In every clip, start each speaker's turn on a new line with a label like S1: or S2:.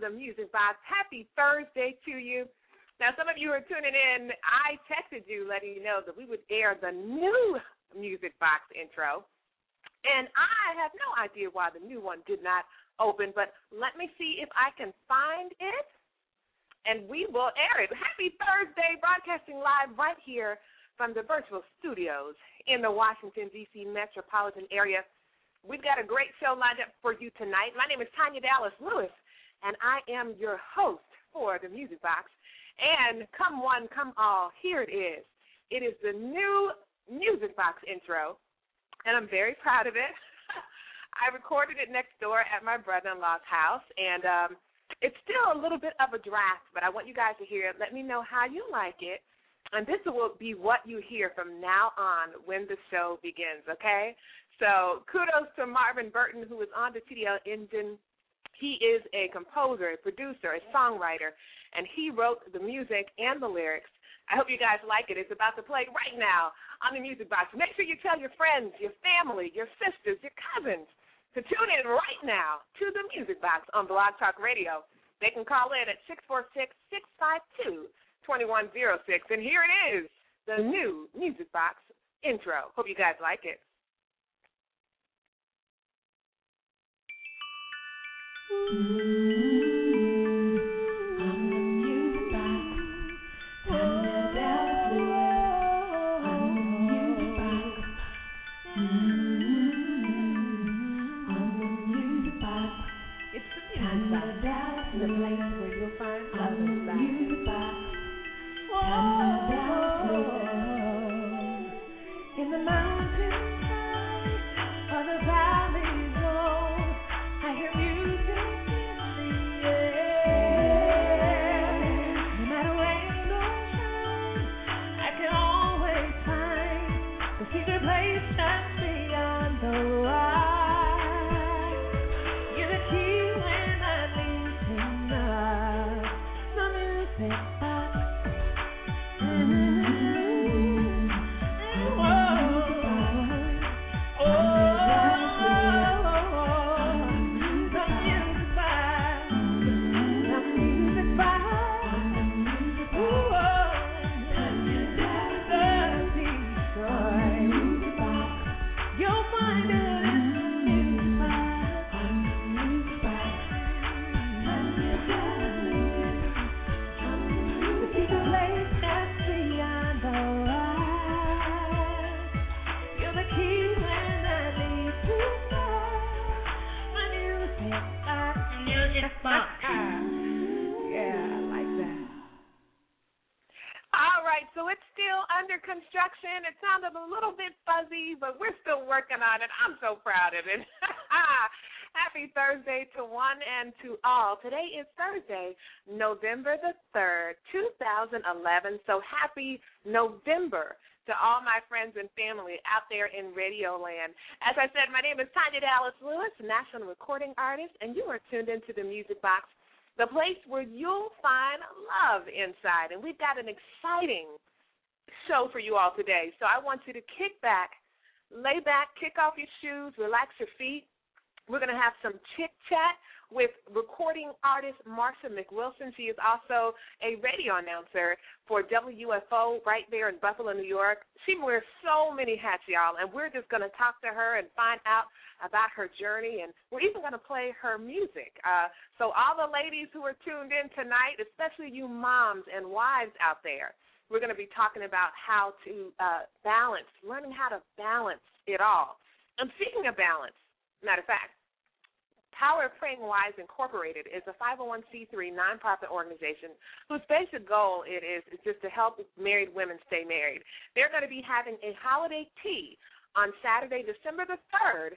S1: The Music Box. Happy Thursday to you. Now, some of you are tuning in. I texted you letting you know that we would air the new Music Box intro. And I have no idea why the new one did not open, but let me see if I can find it. And we will air it. Happy Thursday, broadcasting live right here from the virtual studios in the Washington, D.C. metropolitan area. We've got a great show lined up for you tonight. My name is Tanya Dallas Lewis and I am your host for the Music Box. And come one, come all, here it is. It is the new Music Box intro, and I'm very proud of it. I recorded it next door at my brother-in-law's house, and um, it's still a little bit of a draft, but I want you guys to hear it. Let me know how you like it, and this will be what you hear from now on when the show begins. Okay? So kudos to Marvin Burton, who is on the TDL Engine he is a composer, a producer, a songwriter, and he wrote the music and the lyrics. I hope you guys like it. It's about to play right now on the Music Box. Make sure you tell your friends, your family, your sisters, your cousins to tune in right now to the Music Box on Blog Talk Radio. They can call in at 646 652 2106. And here it is, the new Music Box intro. Hope you guys like it. Ooh. Today is Thursday, November the 3rd, 2011. So happy November to all my friends and family out there in radio land. As I said, my name is Tanya Dallas Lewis, national recording artist, and you are tuned into the Music Box, the place where you'll find love inside. And we've got an exciting show for you all today. So I want you to kick back, lay back, kick off your shoes, relax your feet. We're going to have some chit chat with recording artist Marsha McWilson. She is also a radio announcer for WUFO right there in Buffalo, New York. She wears so many hats, y'all, and we're just going to talk to her and find out about her journey, and we're even going to play her music. Uh, so, all the ladies who are tuned in tonight, especially you moms and wives out there, we're going to be talking about how to uh, balance, learning how to balance it all. And speaking of balance, matter of fact, Power of Praying Wives Incorporated is a 501c3 nonprofit organization whose basic goal it is is just to help married women stay married. They're going to be having a holiday tea on Saturday, December the 3rd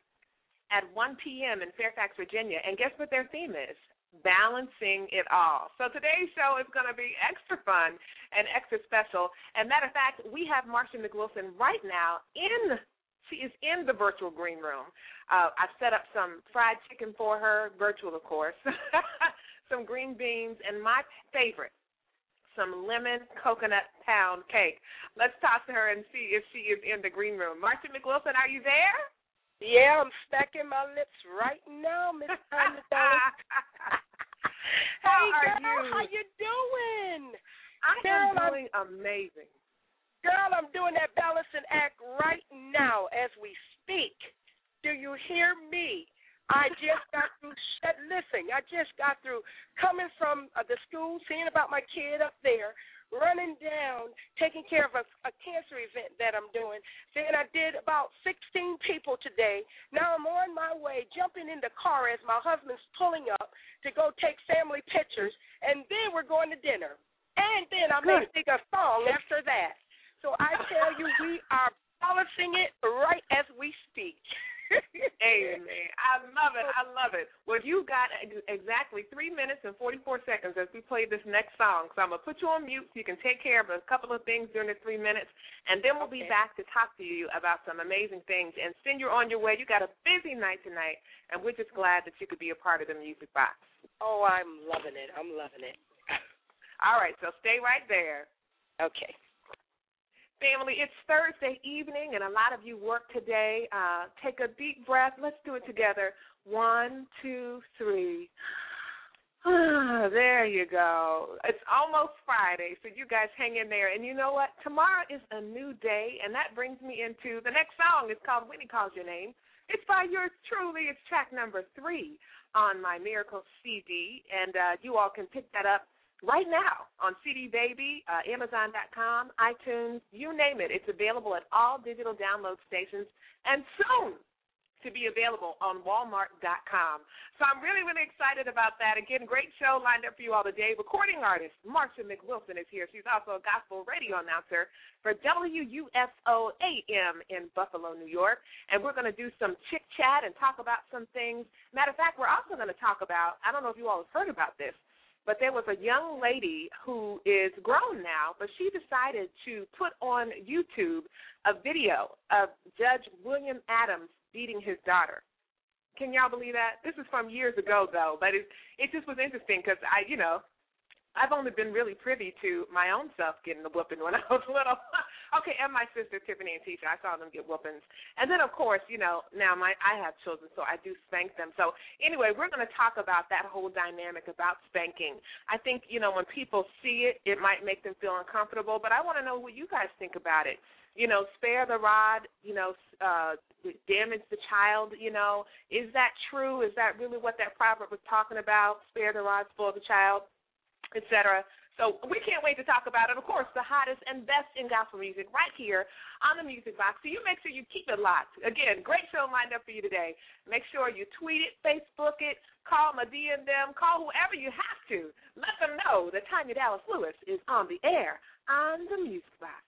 S1: at 1 p.m. in Fairfax, Virginia. And guess what their theme is? Balancing it all. So today's show is going to be extra fun and extra special. And matter of fact, we have Marsha McWilson right now in. She is in the virtual green room. Uh, I've set up some fried chicken for her, virtual of course, some green beans, and my favorite, some lemon coconut pound cake. Let's talk to her and see if she is in the green room. Marsha McWilson, are you there?
S2: Yeah, I'm stacking my lips right now, Miss Tanya
S1: How
S2: hey,
S1: are
S2: girl,
S1: you?
S2: How you doing?
S1: I
S2: girl,
S1: am doing I'm, amazing.
S2: Girl, I'm doing that balancing act right now as we speak. Do you hear me? I just got through. Listen, I just got through coming from uh, the school, seeing about my kid up there, running down, taking care of a, a cancer event that I'm doing. Then I did about 16 people today. Now I'm on my way, jumping in the car as my husband's pulling up to go take family pictures, and then we're going to dinner. And then I'm going to sing a song after that. So I tell you, we are balancing it right as we speak.
S1: Amen. I love it. I love it. Well, you got exactly three minutes and 44 seconds as we play this next song. So I'm going to put you on mute so you can take care of a couple of things during the three minutes, and then we'll
S2: okay.
S1: be back to talk to you about some amazing things. And send you on your way. You got a busy night tonight, and we're just glad that you could be a part of the music box.
S2: Oh, I'm loving it. I'm loving it.
S1: All right, so stay right there.
S2: Okay
S1: family. It's Thursday evening, and a lot of you work today. Uh, take a deep breath. Let's do it together. One, two, three. There you go. It's almost Friday, so you guys hang in there. And you know what? Tomorrow is a new day, and that brings me into the next song. It's called When He Calls Your Name. It's by yours truly. It's track number three on my Miracle CD, and uh, you all can pick that up right now on CD Baby, uh, Amazon.com, iTunes, you name it. It's available at all digital download stations and soon to be available on Walmart.com. So I'm really, really excited about that. Again, great show lined up for you all today. Recording artist Marsha McWilson is here. She's also a gospel radio announcer for WUFO AM in Buffalo, New York. And we're going to do some chit chat and talk about some things. Matter of fact, we're also going to talk about, I don't know if you all have heard about this, but there was a young lady who is grown now, but she decided to put on YouTube a video of Judge William Adams beating his daughter. Can y'all believe that? This is from years ago, though, but it it just was interesting because I, you know, I've only been really privy to my own self getting the whooping when I was little. okay, and my sister Tiffany and Tisha, I saw them get whoopings. And then of course, you know, now my I have children, so I do spank them. So anyway, we're going to talk about that whole dynamic about spanking. I think you know when people see it, it might make them feel uncomfortable, but I want to know what you guys think about it. You know, spare the rod. You know, uh, damage the child. You know, is that true? Is that really what that proverb was talking about? Spare the rod, spoil the child etc. So we can't wait to talk about it. Of course, the hottest and best in gospel music right here on the Music Box. So you make sure you keep it locked. Again, great show lined up for you today. Make sure you tweet it, Facebook it, call them, DM them, call whoever you have to. Let them know that Tanya Dallas Lewis is on the air on the Music Box.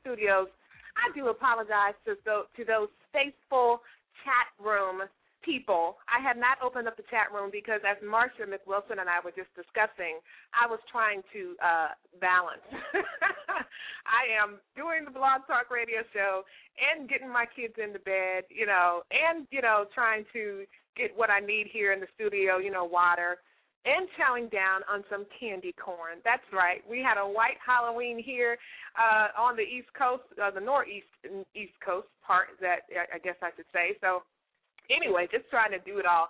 S1: Studios. I do apologize to those, to those faithful chat room people. I have not opened up the chat room because, as Marsha McWilson and I were just discussing, I was trying to uh, balance. I am doing the Blog Talk Radio show and getting my kids into bed, you know, and you know, trying to get what I need here in the studio, you know, water and chowing down on some candy corn. That's right. We had a white Halloween here uh, on the East Coast, uh, the Northeast East Coast part. That I guess I should say. So, anyway, just trying to do it all.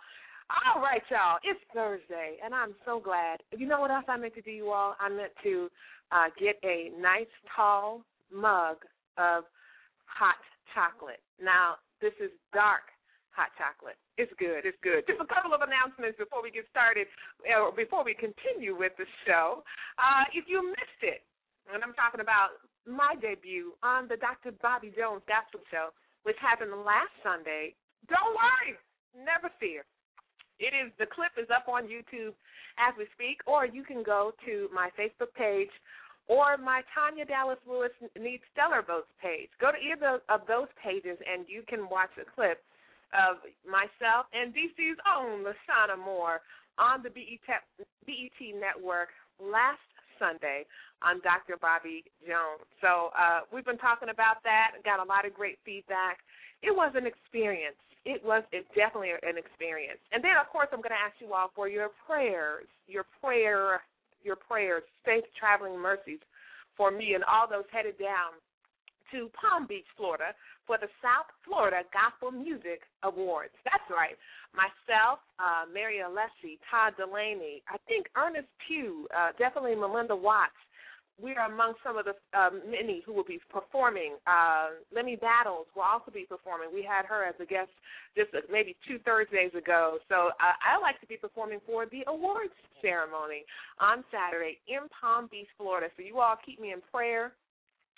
S1: All right, y'all. It's Thursday, and I'm so glad. You know what else I meant to do, you all? I meant to uh, get a nice tall mug of hot chocolate. Now, this is dark hot chocolate. It's good. It's good. Just a couple of announcements before we get started, or before we continue with the show. Uh, if you missed it, and I'm talking about my debut on the Dr. Bobby Jones Gospel Show, which happened last Sunday, don't worry, never fear. It is the clip is up on YouTube as we speak, or you can go to my Facebook page or my Tanya Dallas Lewis Needs Stellar Votes page. Go to either of those pages and you can watch the clip of myself and DC's own Lashana Moore on the BET, network last Sunday on Dr. Bobby Jones. So uh, we've been talking about that, got a lot of great feedback. It was an experience. It was it definitely an experience. And then, of course, I'm going to ask you all for your prayers, your prayer, your prayers, safe traveling mercies for me and all those headed down to Palm Beach, Florida, for the South Florida Gospel Music Awards. That's right. Myself, uh, Mary Alessi, Todd Dulaney, I think Ernest Pugh, uh, definitely Melinda Watts. We are among some of the uh, many who will be performing. Uh, Lemmy Battles will also be performing. We had her as a guest just maybe two Thursdays ago. So uh, I like to be performing for the awards ceremony on Saturday in Palm Beach, Florida. So you all keep me in prayer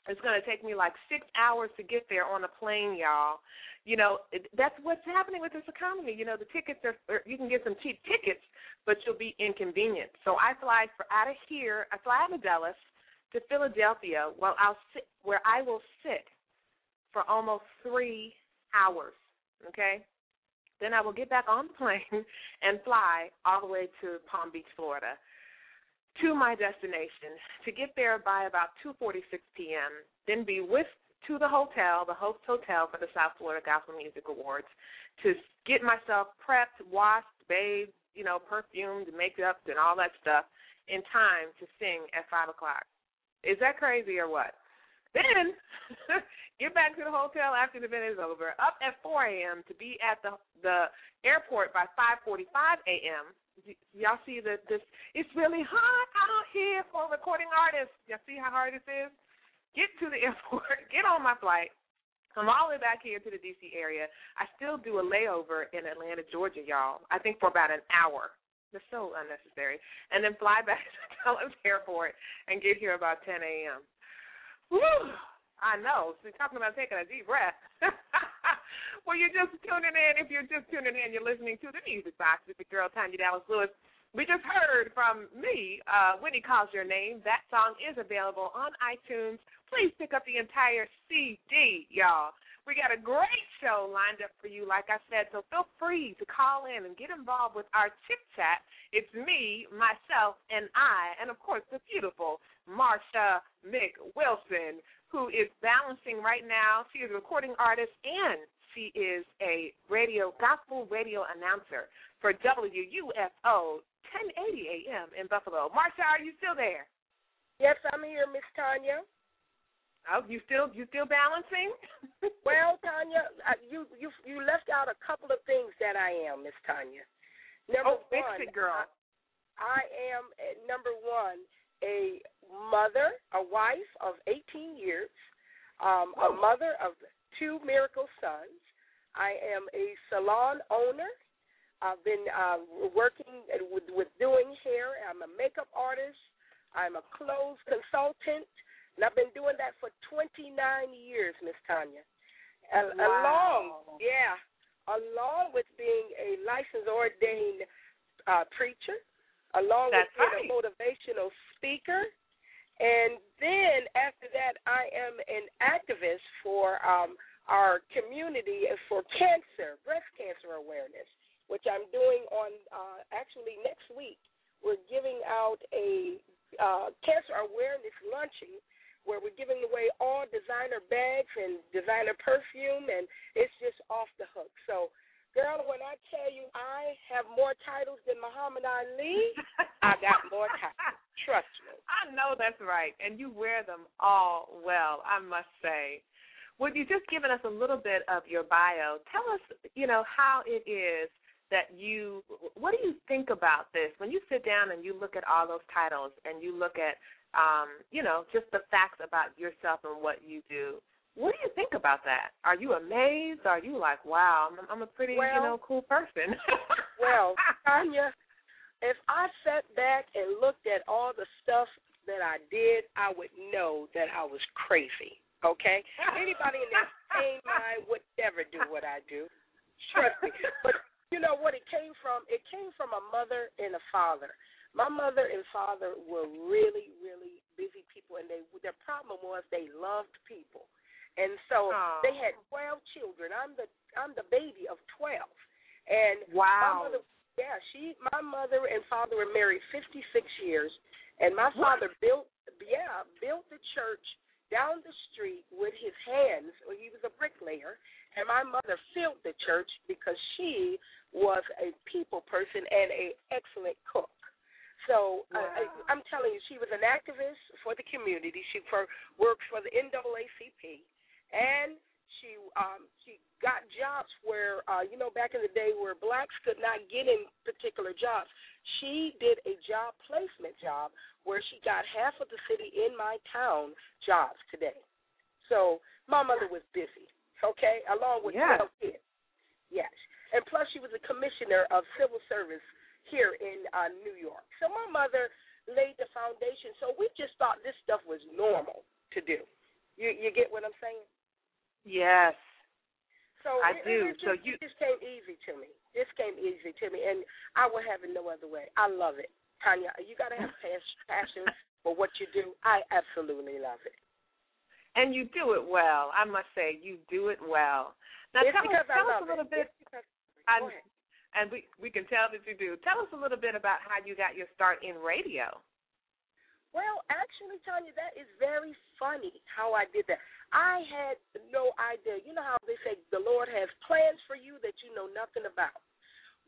S1: it's going to take me like six hours to get there on a plane, y'all. You know, that's what's happening with this economy. You know, the tickets are, you can get some cheap tickets, but you'll be inconvenienced. So I fly for out of here, I fly out of Dallas to Philadelphia, where I'll sit, where I will sit for almost three hours. Okay, then I will get back on the plane and fly all the way to Palm Beach, Florida to my destination to get there by about 2:46 p.m. Then be whisked to the hotel, the host hotel for the South Florida Gospel Music Awards, to get myself prepped, washed, bathed, you know, perfumed, makeup, and all that stuff in time to sing at five o'clock. Is that crazy or what? Then get back to the hotel after the event is over. Up at 4 a.m. to be at the the airport by 5:45 a.m y'all see that this it's really hot out here for recording artists. Y'all see how hard this is? Get to the airport, get on my flight, come all the way back here to the DC area. I still do a layover in Atlanta, Georgia, y'all. I think for about an hour. It's so unnecessary. And then fly back to Dulles Airport and get here about 10 a.m. Whew. I know. So talking about taking a deep breath. well, you're just tuning in. If you're just tuning in, you're listening to the Music Box with the girl Tanya Dallas Lewis. we just heard from me, uh, When He Calls Your Name. That song is available on iTunes. Please pick up the entire CD, y'all. We got a great show lined up for you, like I said, so feel free to call in and get involved with our chit chat. It's me, myself, and I, and of course the beautiful Marsha Mick Wilson, who is balancing right now. She is a recording artist and she is a radio gospel radio announcer for WUFO 1080 AM in Buffalo. Marsha, are you still there?
S2: Yes, I'm here, Miss Tanya.
S1: Oh, you still you still balancing?
S2: well, Tanya, uh, you you you left out a couple of things that I am, Miss Tanya. Number
S1: oh,
S2: one,
S1: it, girl.
S2: I, I am uh, number one a mother, a wife of 18 years, um, a mother of two miracle sons. I am a salon owner. I've been uh, working with, with doing hair. I'm a makeup artist. I'm a clothes consultant. And I've been doing that for 29 years, Miss Tanya.
S1: Wow.
S2: Along, yeah, along with being a licensed ordained uh, preacher, along
S1: That's
S2: with being
S1: right.
S2: a motivational speaker. And then after that, I am an activist for um, our community for cancer, breast cancer awareness, which I'm doing on uh, actually next week. We're giving out a uh, cancer awareness luncheon where we're giving away all designer bags and designer perfume, and it's just off the hook. So, girl, when I tell you I have more titles than Muhammad Ali, I got more titles. Trust me.
S1: I know that's right, and you wear them all well, I must say. Would you just given us a little bit of your bio? Tell us, you know, how it is that you what do you think about this when you sit down and you look at all those titles and you look at um, you know, just the facts about yourself and what you do. What do you think about that? Are you amazed? Are you like, wow, I'm, I'm a pretty,
S2: well,
S1: you know, cool person?
S2: well, Tanya, if I sat back and looked at all the stuff that I did, I would know that I was crazy. Okay, anybody in their same mind would never do what I do. Trust me. But you know what? It came from. It came from a mother and a father. My mother and father were really, really busy people, and they their problem was they loved people, and so
S1: Aww.
S2: they had twelve children. I'm the I'm the baby of twelve, and
S1: wow.
S2: my mother, yeah, she my mother and father were married 56 years, and my father
S1: what?
S2: built yeah built the church down the street with his hands. He was a bricklayer, and my mother filled the church because she was a people person and a excellent cook. So
S1: wow.
S2: uh, I, I'm telling you, she was an activist for the community. She for, worked for the NAACP, and she um, she got jobs where uh, you know back in the day where blacks could not get in particular jobs. She did a job placement job where she got half of the city in my town jobs today. So my mother was busy, okay, along with
S1: yeah.
S2: 12 kids. Yes, and plus she was a commissioner of civil service here in uh, New York. So my mother laid the foundation. So we just thought this stuff was normal to do. You you get what I'm saying?
S1: Yes.
S2: So
S1: I
S2: it,
S1: do.
S2: It
S1: so you
S2: just came easy to me. This came easy to me, and I would have it no other way. I love it, Tanya. You got to have passion for what you do. I absolutely love it.
S1: And you do it well. I must say, you do it well. Now
S2: it's
S1: tell, us, tell us a little
S2: it.
S1: bit.
S2: Because,
S1: I, and we we can tell that you do. Tell us a little bit about how you got your start in radio.
S2: Well, actually, Tanya, that is very funny how I did that. I had no idea. You know how they say the Lord has plans for you that you know nothing about.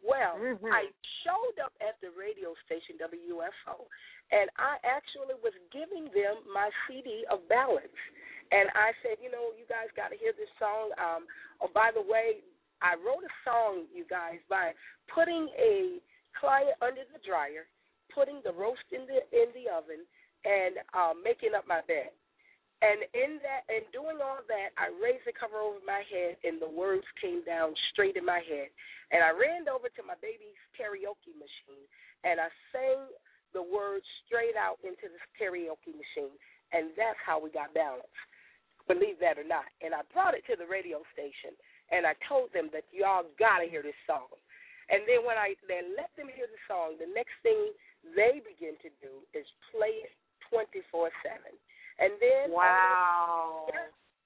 S2: Well,
S1: Mhm.
S2: I showed up at the radio station WUFO, and I actually was giving them my CD of ballads. And I said, you know, you guys got to hear this song. Um, oh, by the way, I wrote a song, you guys, by putting a client under the dryer, putting the roast in the in the oven, and um, making up my bed. And in that, and doing all that, I raised the cover over my head, and the words came down straight in my head. And I ran over to my baby's karaoke machine, and I sang the words straight out into this karaoke machine, and that's how we got balance. Believe that or not. And I brought it to the radio station, and I told them that y'all gotta hear this song. And then when I then let them hear the song, the next thing they begin to do is play it 24 7. And then
S1: wow.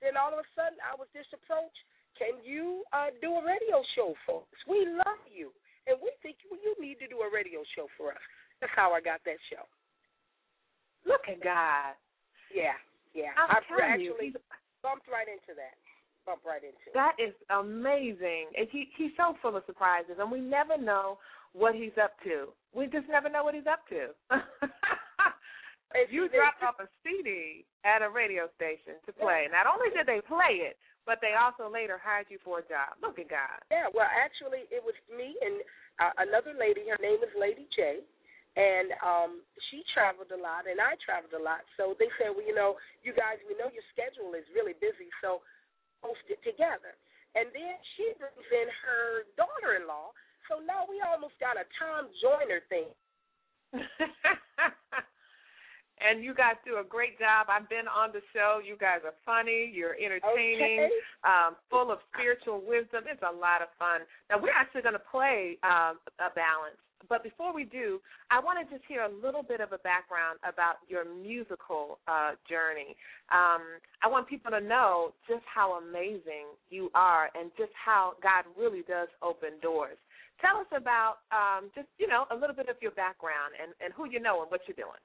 S2: Then all of a sudden, I was just approached. Can you uh, do a radio show for us? We love you, and we think you need to do a radio show for us. That's how I got that show.
S1: Look at God.
S2: Yeah, yeah.
S1: I'm
S2: I actually
S1: you,
S2: bumped right into that. Bumped right into it.
S1: That is amazing. And he he's so full of surprises, and we never know what he's up to. We just never know what he's up to. If you dropped off a CD at a radio station to play. Not only did they play it, but they also later hired you for a job. Look at God.
S2: Yeah, well, actually, it was me and uh, another lady. Her name is Lady J, and um, she traveled a lot, and I traveled a lot. So they said, well, you know, you guys, we know your schedule is really busy, so post it together. And then she brings in her daughter-in-law. So now we almost got a Tom Joyner thing.
S1: and you guys do a great job. I've been on the show. You guys are funny. You're entertaining,
S2: okay.
S1: um, full of spiritual wisdom. It's a lot of fun. Now we're actually going to play um, a balance. But before we do, I want to just hear a little bit of a background about your musical uh, journey. Um, I want people to know just how amazing you are and just how God really does open doors. Tell us about um, just, you know, a little bit of your background and, and who you know and what you're doing.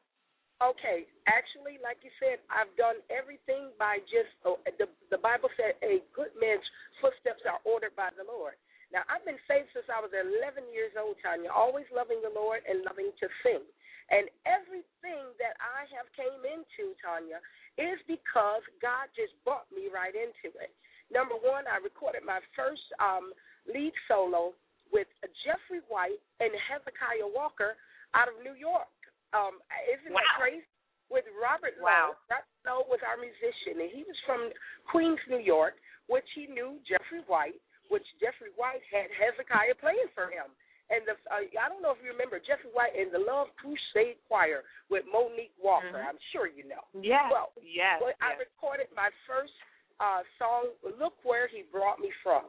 S2: Okay, actually, like you said, I've done everything by just oh, the the Bible said a good man's footsteps are ordered by the Lord. Now I've been saved since I was 11 years old, Tanya. Always loving the Lord and loving to sing, and everything that I have came into, Tanya, is because God just brought me right into it. Number one, I recorded my first um, lead solo with Jeffrey White and Hezekiah Walker out of New York. Um, isn't
S1: wow.
S2: that crazy? With Robert
S1: wow.
S2: Lowe. Robert Lowe was our musician, and he was from Queens, New York, which he knew Jeffrey White, which Jeffrey White had Hezekiah playing for him. And the uh, I don't know if you remember Jeffrey White and the Love Crusade Choir with Monique Walker.
S1: Mm-hmm.
S2: I'm sure you know.
S1: Yeah.
S2: Well,
S1: yes.
S2: well
S1: yes.
S2: I recorded my first uh, song, "Look Where He Brought Me From,"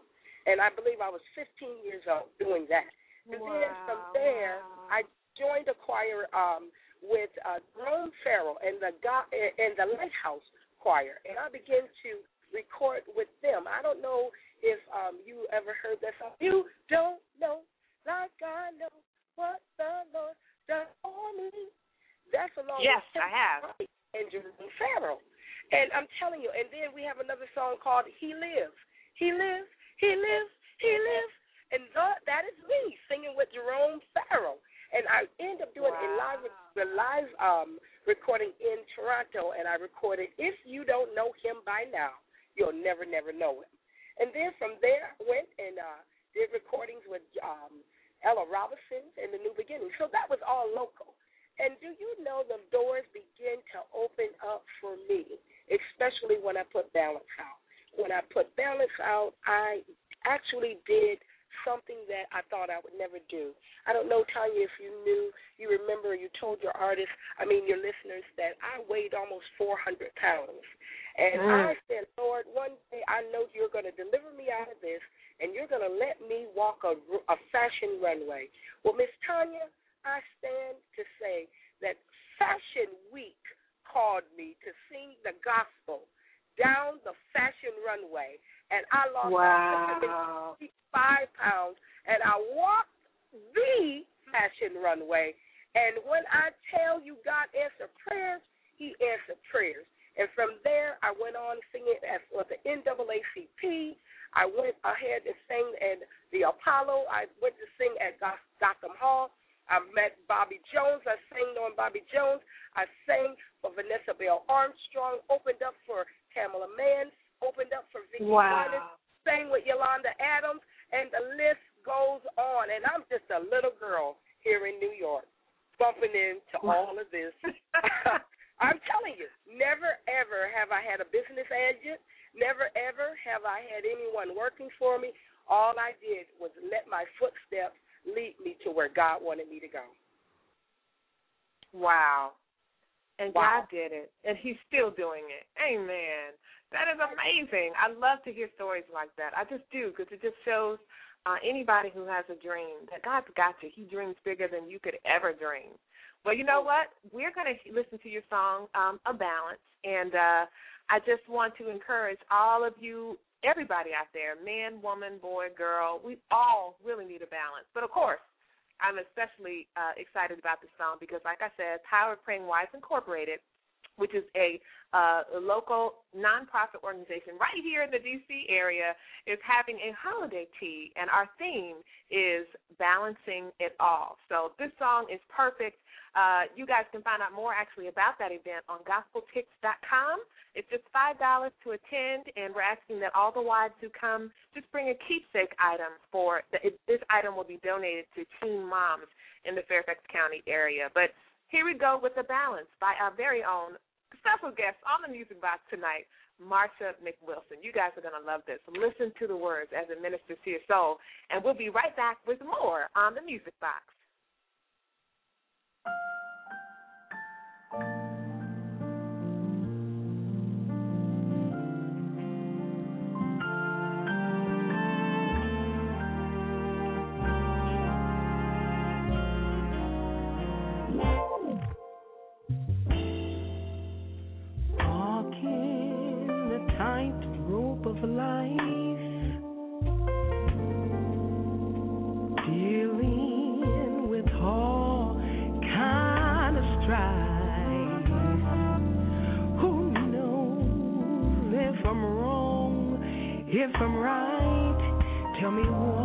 S2: and I believe I was 15 years old doing that. And
S1: wow.
S2: then from there. I joined a choir um, with uh, Jerome Farrell and the God and the Lighthouse Choir, and I began to record with them. I don't know if um, you ever heard that song. You don't know like I know what the Lord done for me. That's along
S1: yes,
S2: with
S1: I have.
S2: and Jerome Farrell. And I'm telling you, and then we have another song called He Lives. He lives, he lives, he lives. And th- that is me singing with Jerome Farrell. And I end up doing
S1: wow.
S2: a live a live um recording in Toronto and I recorded If You Don't Know Him by Now, You'll Never Never Know Him. And then from there I went and uh did recordings with um Ella Robinson in the New Beginning. So that was all local. And do you know the doors begin to open up for me, especially when I put balance out. When I put balance out, I actually did something that I thought I would never do. I don't know, Tanya, if you knew, you remember, you told your artists, I mean, your listeners, that I weighed almost 400 pounds. And
S1: mm.
S2: I said, Lord, one day I know you're going to deliver me out of this and you're going to let me walk a, a fashion runway. Well, Miss Tanya, I stand to say that Fashion Week called me to sing the gospel down the fashion runway, and I lost
S1: wow.
S2: 155 pounds, and I walked the fashion runway. And when I tell you God answered prayers, He answered prayers. And from there, I went on singing at with the NAACP. I went ahead and sang at the Apollo. I went to sing at Gotham Hall. I met Bobby Jones. I sang on Bobby Jones. I sang for Vanessa Bell Armstrong. Opened up for Tamela Mann. Opened up for Vicki
S1: wow.
S2: Winans. Sang with Yolanda Adams, and the list goes on. And I'm just a little girl here in New York, bumping into all of this. I'm telling you, never ever have I had a business agent. Never ever have I had anyone working for me. All I did was let my footsteps lead me to where God wanted me to go.
S1: Wow. And
S2: wow.
S1: God did it, and He's still doing it. Amen. That is amazing. I love to hear stories like that. I just do because it just shows
S3: uh, anybody who has a dream that God's got you. He dreams bigger than you could ever dream. Well, you know what? We're going to listen to your song, um, A Balance. And uh, I just want to encourage all of you, everybody out there, man, woman, boy, girl, we all really need a balance. But of course, I'm especially uh, excited about this song because, like I said, Power Praying Wives Incorporated which is a, uh, local nonprofit organization right here in the D.C. area, is having a holiday tea, and our theme is balancing it all. So this song is perfect. Uh, you guys can find out more actually about that event on gospeltix.com. It's just five dollars to attend, and we're asking that all the wives who come just bring a keepsake item for the, it, this item will be donated to teen moms in the Fairfax County area. But here we go with the balance by our very own special guest on the Music Box tonight, Marsha McWilson. You guys are going to love this. Listen to the words as it ministers to your soul. And we'll be right back with more on the Music Box.
S1: if I'm right. Tell me what.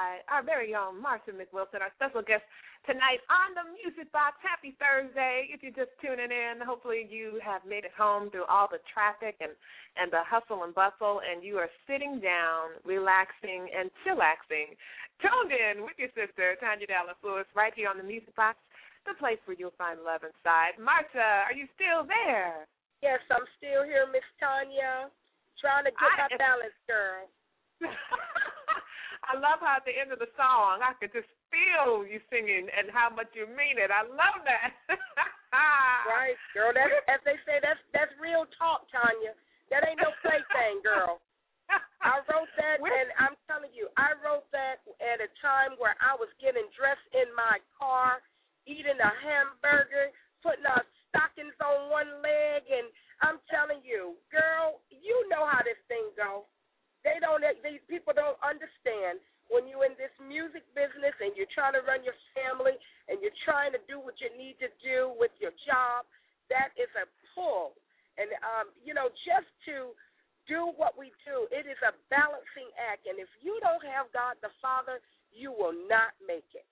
S1: By our very own Marsha McWilson, our special guest tonight on the Music Box. Happy Thursday. If you're just tuning in, hopefully you have made it home through all the traffic and, and the hustle and bustle, and you are sitting down, relaxing, and chillaxing, tuned in with your sister, Tanya Dallas Lewis, right here on the Music Box, the place where you'll find love inside. Marsha, are you still there?
S2: Yes, I'm still here, Miss Tanya. Trying to get I, my balance, girl.
S1: I love how at the end of the song I could just feel you singing and how much you mean it. I love that.
S2: right, girl. That's as they say. That's that's real talk, Tanya. That ain't no plaything, girl. I wrote that, and I'm telling you, I wrote that at a time where I was getting dressed in my car, eating a hamburger, putting our stockings on one leg, and I'm telling you, girl, you know how this thing goes. They don't. These people don't understand when you're in this music business and you're trying to run your family and you're trying to do what you need to do with your job. That is a pull, and um, you know, just to do what we do, it is a balancing act. And if you don't have God the Father, you will not make it.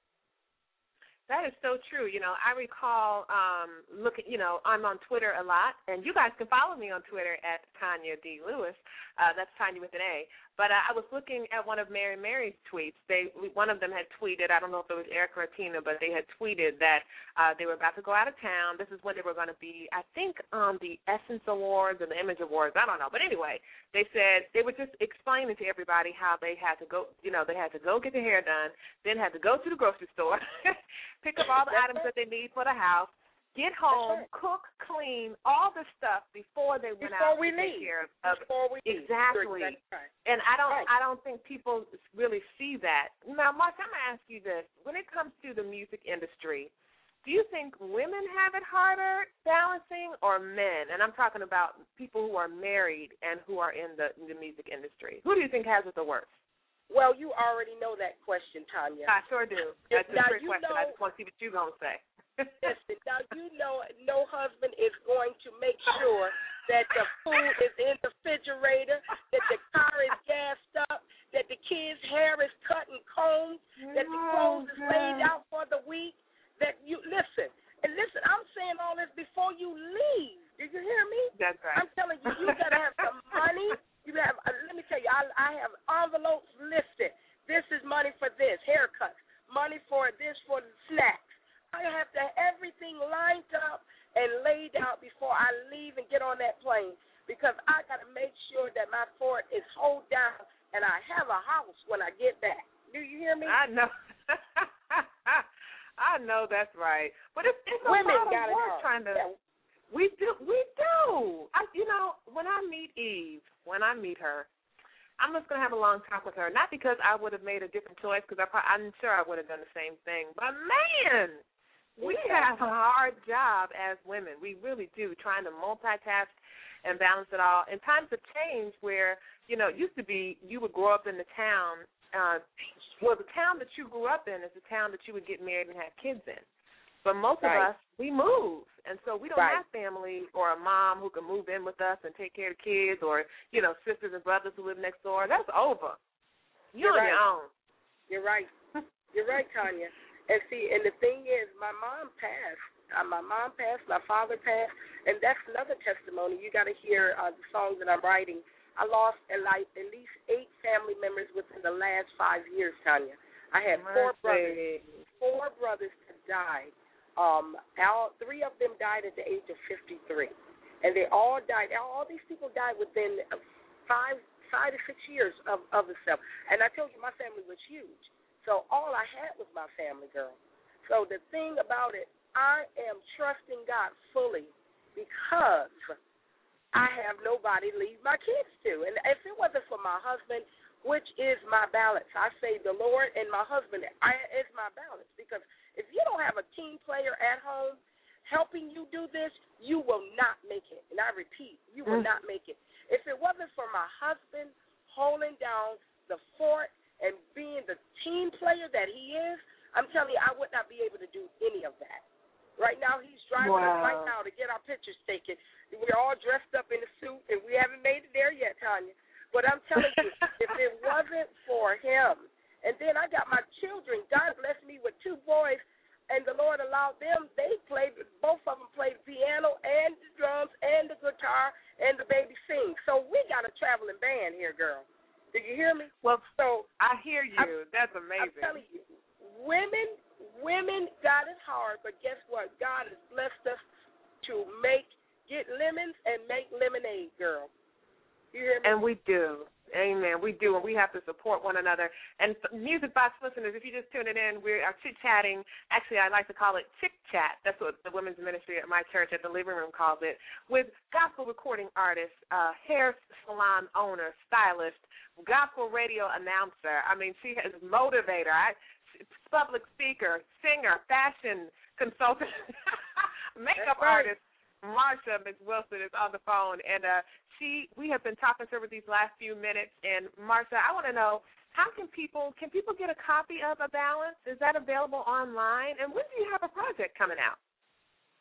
S1: That is so true. You know, I recall um looking. You know, I'm on Twitter a lot, and you guys can follow me on Twitter at Tanya D Lewis. Uh, that's Tanya with an A. But I was looking at one of Mary Mary's tweets. They one of them had tweeted. I don't know if it was Erica or Tina, but they had tweeted that uh, they were about to go out of town. This is when they were going to be, I think, on um, the Essence Awards and the Image Awards. I don't know, but anyway, they said they were just explaining to everybody how they had to go. You know, they had to go get their hair done, then had to go to the grocery store, pick up all the items that they need for the house get home, right. cook, clean, all the stuff before they went
S2: before
S1: out
S2: we to leave.
S1: of
S2: before we
S1: exactly.
S2: Right.
S1: And I don't
S2: right.
S1: I don't think people really see that. Now, Mark, I'm gonna ask you this: when it comes to the music industry, do you think women have it harder balancing or men? And I'm talking about people who are married and who are in the in the music industry. Who do you think has it the worst?
S2: Well, you already know that question, Tanya.
S1: I sure do. That's
S2: now,
S1: a trick question.
S2: Know,
S1: I just want to see what you're gonna say.
S2: Listen, now you know no husband is going to make sure that the food is in the refrigerator, that the car is gassed up, that the kids' hair is cut and combed, that the clothes is laid out for the week. That you listen and listen. I'm saying all this before you leave. Did you hear me?
S1: That's right.
S2: I'm telling you, you gotta have some money. You have. Uh, let me tell you, I, I have envelopes listed. This is money for this haircuts, money for this for the snacks I have to have everything lined up and laid out before I leave and get on that plane because I got to make sure that my fort is hold down and I have a house when I get back. Do you hear me?
S1: I know. I know that's right, but it's, it's a
S2: Women
S1: lot
S2: of
S1: work trying to.
S2: Yeah.
S1: We do, we do. I, you know, when I meet Eve, when I meet her, I'm just gonna have a long talk with her. Not because I would have made a different choice, because I'm sure I would have done the same thing. But man, we have a hard job as women. We really do, trying to multitask and balance it all. And times have changed where, you know, it used to be you would grow up in the town. Uh, well, the town that you grew up in is the town that you would get married and have kids in. But most
S2: right.
S1: of us, we move. And so we don't
S2: right.
S1: have family or a mom who can move in with us and take care of the kids or, you know, sisters and brothers who live next door. That's over. You're, You're on
S2: right.
S1: your own.
S2: You're right. You're right, Tanya. And see, and the thing is, my mom passed. Uh, my mom passed. My father passed, and that's another testimony. You got to hear uh, the songs that I'm writing. I lost at, like, at least eight family members within the last five years, Tanya. I had four brothers. Four brothers that died. Um, all three of them died at the age of 53, and they all died. All these people died within five five to six years of of itself. And I told you my family was huge, so all I had was my family, girl. So the thing about it, I am trusting God fully because I have nobody to leave my kids to. And if it wasn't for my husband, which is my balance, I say the Lord and my husband I, is my balance. Because if you don't have a team player at home helping you do this, you will not make it. And I repeat, you will mm. not make it. If it wasn't for my husband holding down the fort and being the team player that he is, I'm telling you, I would not be able to do any of that. Right now, he's driving
S1: wow.
S2: us right now to get our pictures taken. We're all dressed up in a suit, and we haven't made it there yet, Tanya. But I'm telling you, if it wasn't for him, and then I got my children. God blessed me with two boys, and the Lord allowed them. They played, both of them played piano and the drums and the guitar, and the baby sings. So we got a traveling band here, girl. Did you hear me?
S1: Well,
S2: so
S1: I hear you. I'm, That's amazing.
S2: I'm telling you, women women, God is hard, but guess what? God has blessed us to make, get lemons and make lemonade, girl. You hear me?
S1: And we do. Amen. We do, and we have to support one another. And Music Box listeners, if you just tuned in, we are chit chatting. Actually, I like to call it chick chat. That's what the women's ministry at my church at the living room calls it. With gospel recording artist, uh, hair salon owner, stylist, gospel radio announcer. I mean, she is motivator. I public speaker, singer, fashion consultant, makeup artist. Marsha McWilson is on the phone, and uh, she we have been talking to her these last few minutes. And Marsha, I want to know how can people can people get a copy of A Balance? Is that available online? And when do you have a project coming out?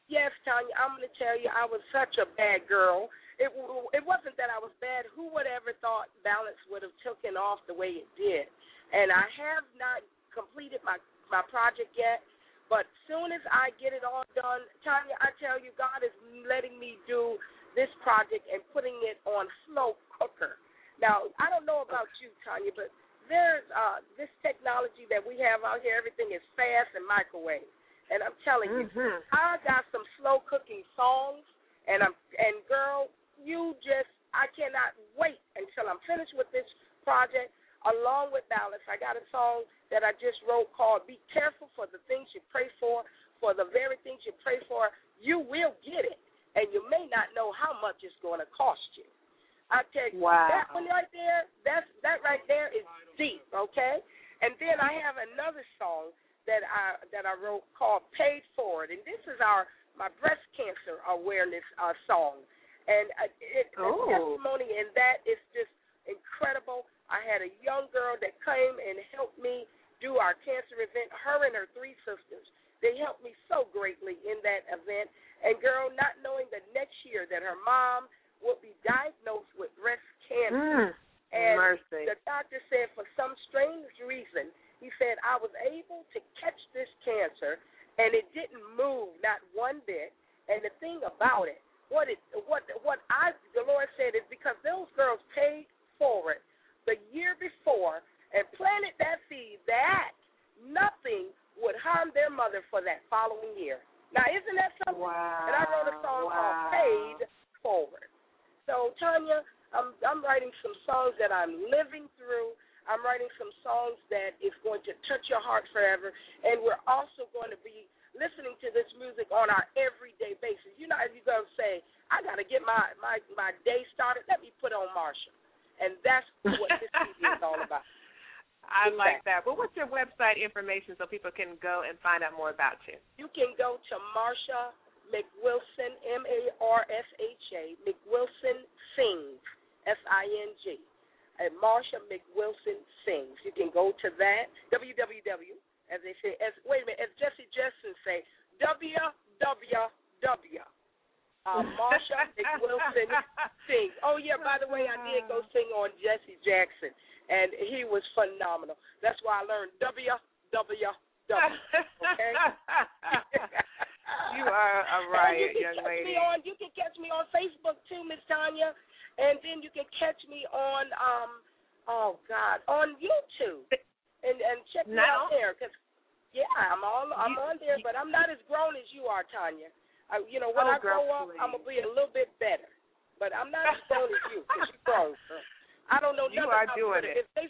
S2: Yes, Tanya, I'm going to tell you, I was such a bad girl. It it wasn't that I was bad. Who would ever thought Balance would have taken off the way it did? And I have not completed my my project yet. But soon as I get it all done, Tanya, I tell you, God is letting me do this project and putting it on slow cooker. Now, I don't know about you, Tanya, but there's uh, this technology that we have out here. Everything is fast and microwave. And I'm telling you,
S1: mm-hmm.
S2: I got some slow cooking songs, and I'm and girl, you just I cannot wait until I'm finished with this project along with Dallas. I got a song that I just wrote called Be Careful for the Things You Pray For, for the very things you pray for, you will get it. And you may not know how much it's going to cost you. I tell you,
S1: wow.
S2: that one right there, that's that right there is deep, okay? And then I have another song that I that I wrote called Paid Forward, and this is our my breast cancer awareness uh, song, and uh, it, the testimony in that is just incredible. I had a young girl that came and helped me do our cancer event. Her and her three sisters. They helped me so greatly in that event. And girl, not knowing the next year that her mom would be diagnosed with breast cancer.
S1: Mm,
S2: and
S1: mercy.
S2: the doctor said for some strange reason, he said I was able to catch this cancer and it didn't move not one bit. And the thing about it, what it what what I the Lord said is because those girls paid forward the year before and planted that seed that nothing would harm their mother for that following year. Now, isn't that something?
S1: Wow.
S2: And I wrote a song
S1: wow.
S2: called Paid Forward. So, Tanya, I'm, I'm writing some songs that I'm living through. I'm writing some songs that is going to touch your heart forever. And we're also going to be listening to this music on our everyday basis. You know, as you're going to say, I got to get my, my, my day started. Let me put on Marsha. And that's what this CD is all about.
S1: I like that. But what's your website information so people can go and find out more about you?
S2: You can go to Marsha McWilson, M A R S H A, McWilson Sings, S I N G. And Marsha McWilson Sings. You can go to that, www, as they say, as wait a minute, as Jesse Jackson say, www uh, Marsha McWilson sings. Oh yeah, by the way, I did go sing on Jesse Jackson, and he was phenomenal. That's why I learned W W W. Okay.
S1: you are a riot,
S2: you
S1: young
S2: catch
S1: lady.
S2: Me on, you can catch me on Facebook too, Miss Tanya, and then you can catch me on um oh God on YouTube and and check me out there because yeah, I'm all I'm
S1: you,
S2: on there, but I'm not as grown as you are, Tanya. I, you know, when
S1: oh,
S2: I
S1: girl,
S2: grow up,
S1: please.
S2: I'm gonna be a little bit better. But I'm not as grown as you, because you grown. I don't know
S1: you are
S2: about
S1: doing
S2: Twitter.
S1: it.
S2: If they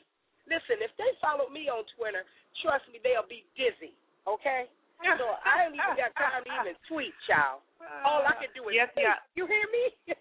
S2: listen, if they follow me on Twitter, trust me, they'll be dizzy. Okay. So I ain't even got time to even tweet, child. All I can do is
S1: yes,
S2: think.
S1: yeah.
S2: You hear me?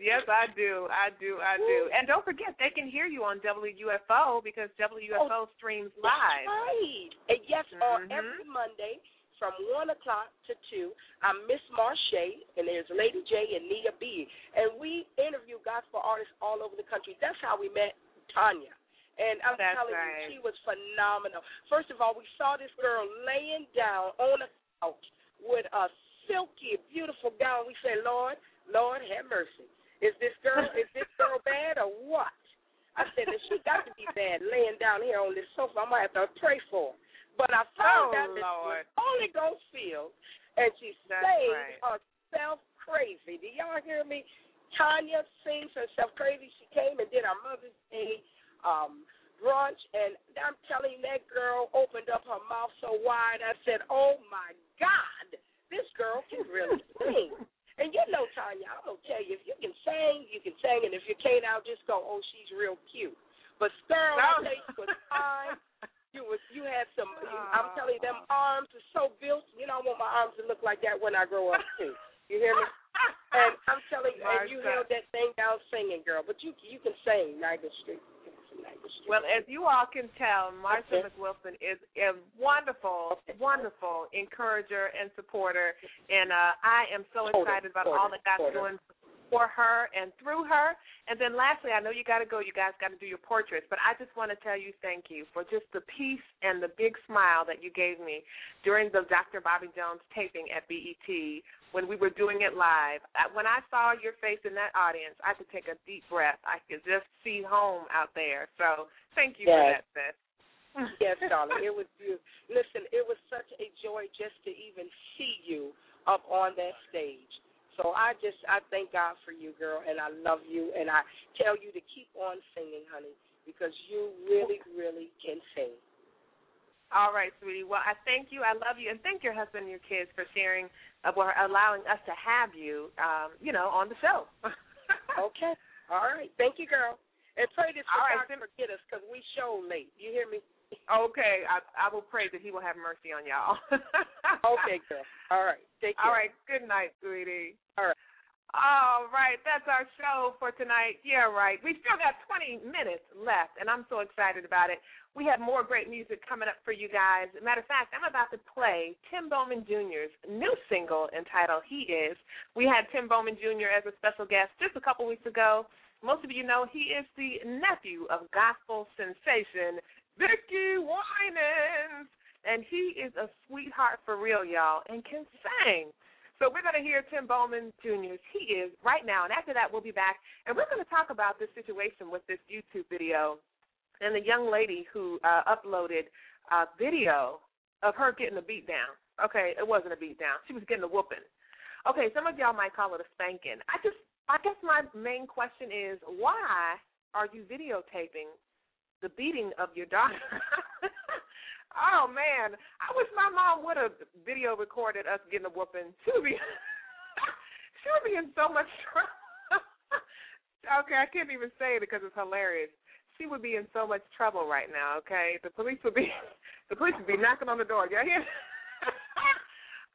S1: Yes, I do. I do. I do. And don't forget, they can hear you on WUFO because WUFO streams live.
S2: That's right. And yes, on
S1: Mhm.
S2: every Monday from one o'clock to two, I'm Miss Marche, and there's Lady J and Nia B, and we interview gospel artists all over the country. That's how we met Tanya. And I'm
S1: That's
S2: telling
S1: right.
S2: you, she was phenomenal. First of all, we saw this girl laying down on a couch with a silky, beautiful gown. We said, Lord, Lord, have mercy. Is this girl, is this girl bad or what? I said that she got to be bad, laying down here on this sofa. I might have to pray for her. But I found
S1: Oh,
S2: out that
S1: Lord.
S2: she was Holy Ghost filled, and she
S1: That's
S2: sang
S1: right.
S2: herself crazy. Do y'all hear me? Tanya sings herself crazy. She came and did our Mother's Day um, brunch, and I'm telling you, that girl opened up her mouth so wide. I said, "Oh my God, this girl can really sing." And you know, Tanya, I'm gonna tell you, if you can sing, you can sing, and if you can't, I'll just go, "Oh, she's real cute." But girl, I tell you was fine. You was you had some. I'm telling you, them arms are so built. You know, I want my arms to look like that when I grow up too. You hear me? And I'm telling you, and you held that thing down singing, girl. But you you can sing Niagara Street. You can sing Niagara Street.
S1: Well, as you all can tell, Marsha
S2: Okay.
S1: McWilson is a wonderful, wonderful encourager and supporter, and uh, I am so excited about all that God's doing for her and through her. And then lastly, I know you got to go. You guys got to do your portraits, but I just want to tell you thank you for just the peace and the big smile that you gave me during the Dr. Bobby Jones taping at BET when we were doing it live. When I saw your face in that audience, I could take a deep breath. I could just see home out there. So thank you for that, sis.
S2: Yes, darling. It was you. Listen, it was such a joy just to even see you up on that stage. So I just I thank God for you, girl, and I love you, and I tell you to keep on singing, honey, because you really, really can sing.
S1: All right, sweetie. Well, I thank you. I love you, and thank your husband and your kids for sharing, uh, for allowing us to have you, um, you know, on the show.
S2: Okay. All right. Thank you, girl. And pray this
S1: All
S2: for
S1: right,
S2: God forget us because we show late. You hear me?
S1: Okay, I, I will pray that He will have mercy on y'all.
S2: Okay, girl. All right. Take care.
S1: All right. Good night, sweetie.
S2: All right.
S1: All right, that's our show for tonight. Yeah, right. We still got 20 minutes left, and I'm so excited about it. We have more great music coming up for you guys. Matter of fact, I'm about to play Tim Bowman Jr.'s new single entitled He Is. We had Tim Bowman Jr. as a special guest just a couple weeks ago. Most of you know he is the nephew of gospel sensation Vickie Winans, and he is a sweetheart for real, y'all, and can sing. So we're going to hear Tim Bowman Jr.'s He Is right now, and after that we'll be back, and we're going to talk about this situation with this YouTube video and the young lady who uh, uploaded a video of her getting a beat down. Okay, it wasn't a beat down. She was getting a whooping. Okay, some of y'all might call it a spanking. I just, I guess my main question is, why are you videotaping the beating of your daughter? oh man, I wish my mom would have video recorded us getting a whooping. She would be, she would be in so much trouble. okay, I can't even say it because it's hilarious. She would be in so much trouble right now. Okay, the police would be, the police would be knocking on the door. Y'all hear?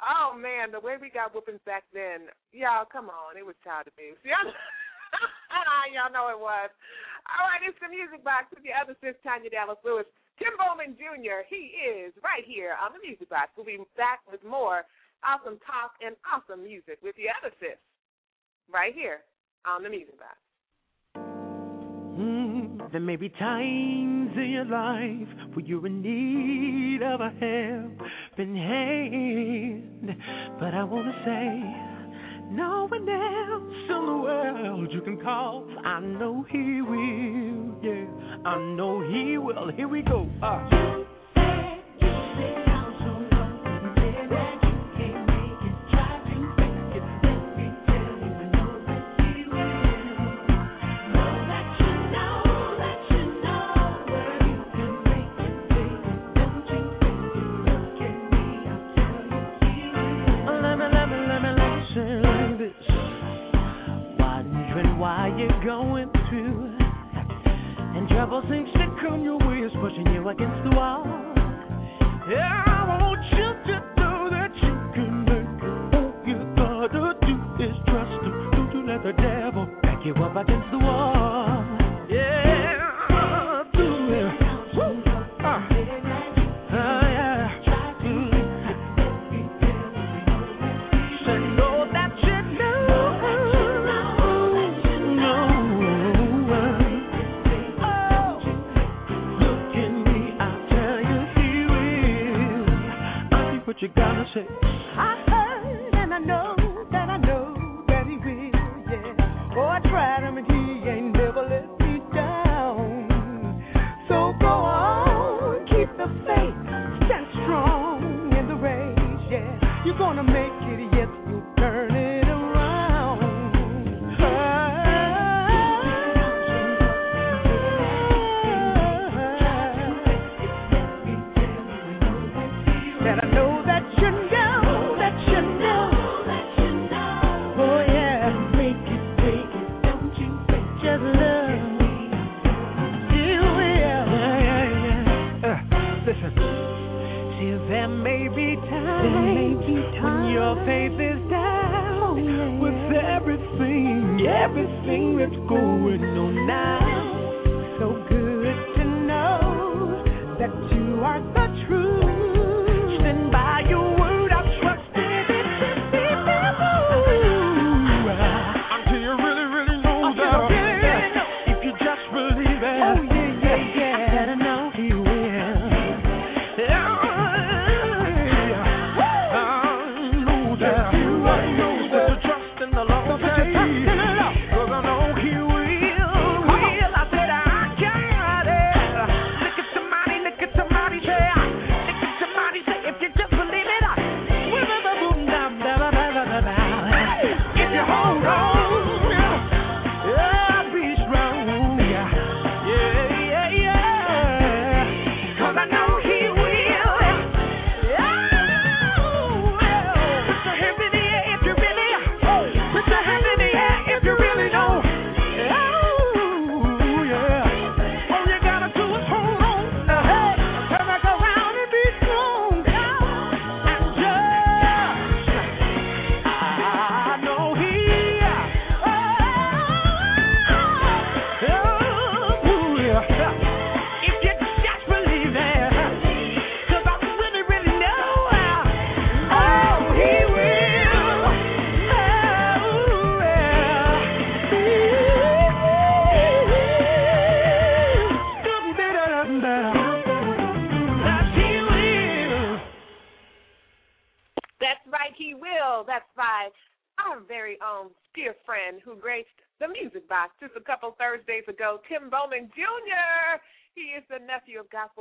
S1: oh man, the way we got whoopings back then, y'all, come on, it was child abuse. Y'all, y'all know it was. All right, it's the music box with your other sis, Tanya Dallas Lewis. Tim Bowman Jr., he is right here on the music box. We'll be back with more awesome talk and awesome music with your other sis right here on the music box.
S3: Mm, there may be times in your life where you're in need of a helping hand, but I want to say, no one else in the world you can call. I know He will, yeah, I know He will. Here we go. Uh. Trouble seems to come your way is pushing you against the wall. Yeah, I want you to know that you can make it. All you gotta do is trust him. Don't you let the devil back you up against the wall. There may be times when your faith is down with everything, everything that's going on now. So good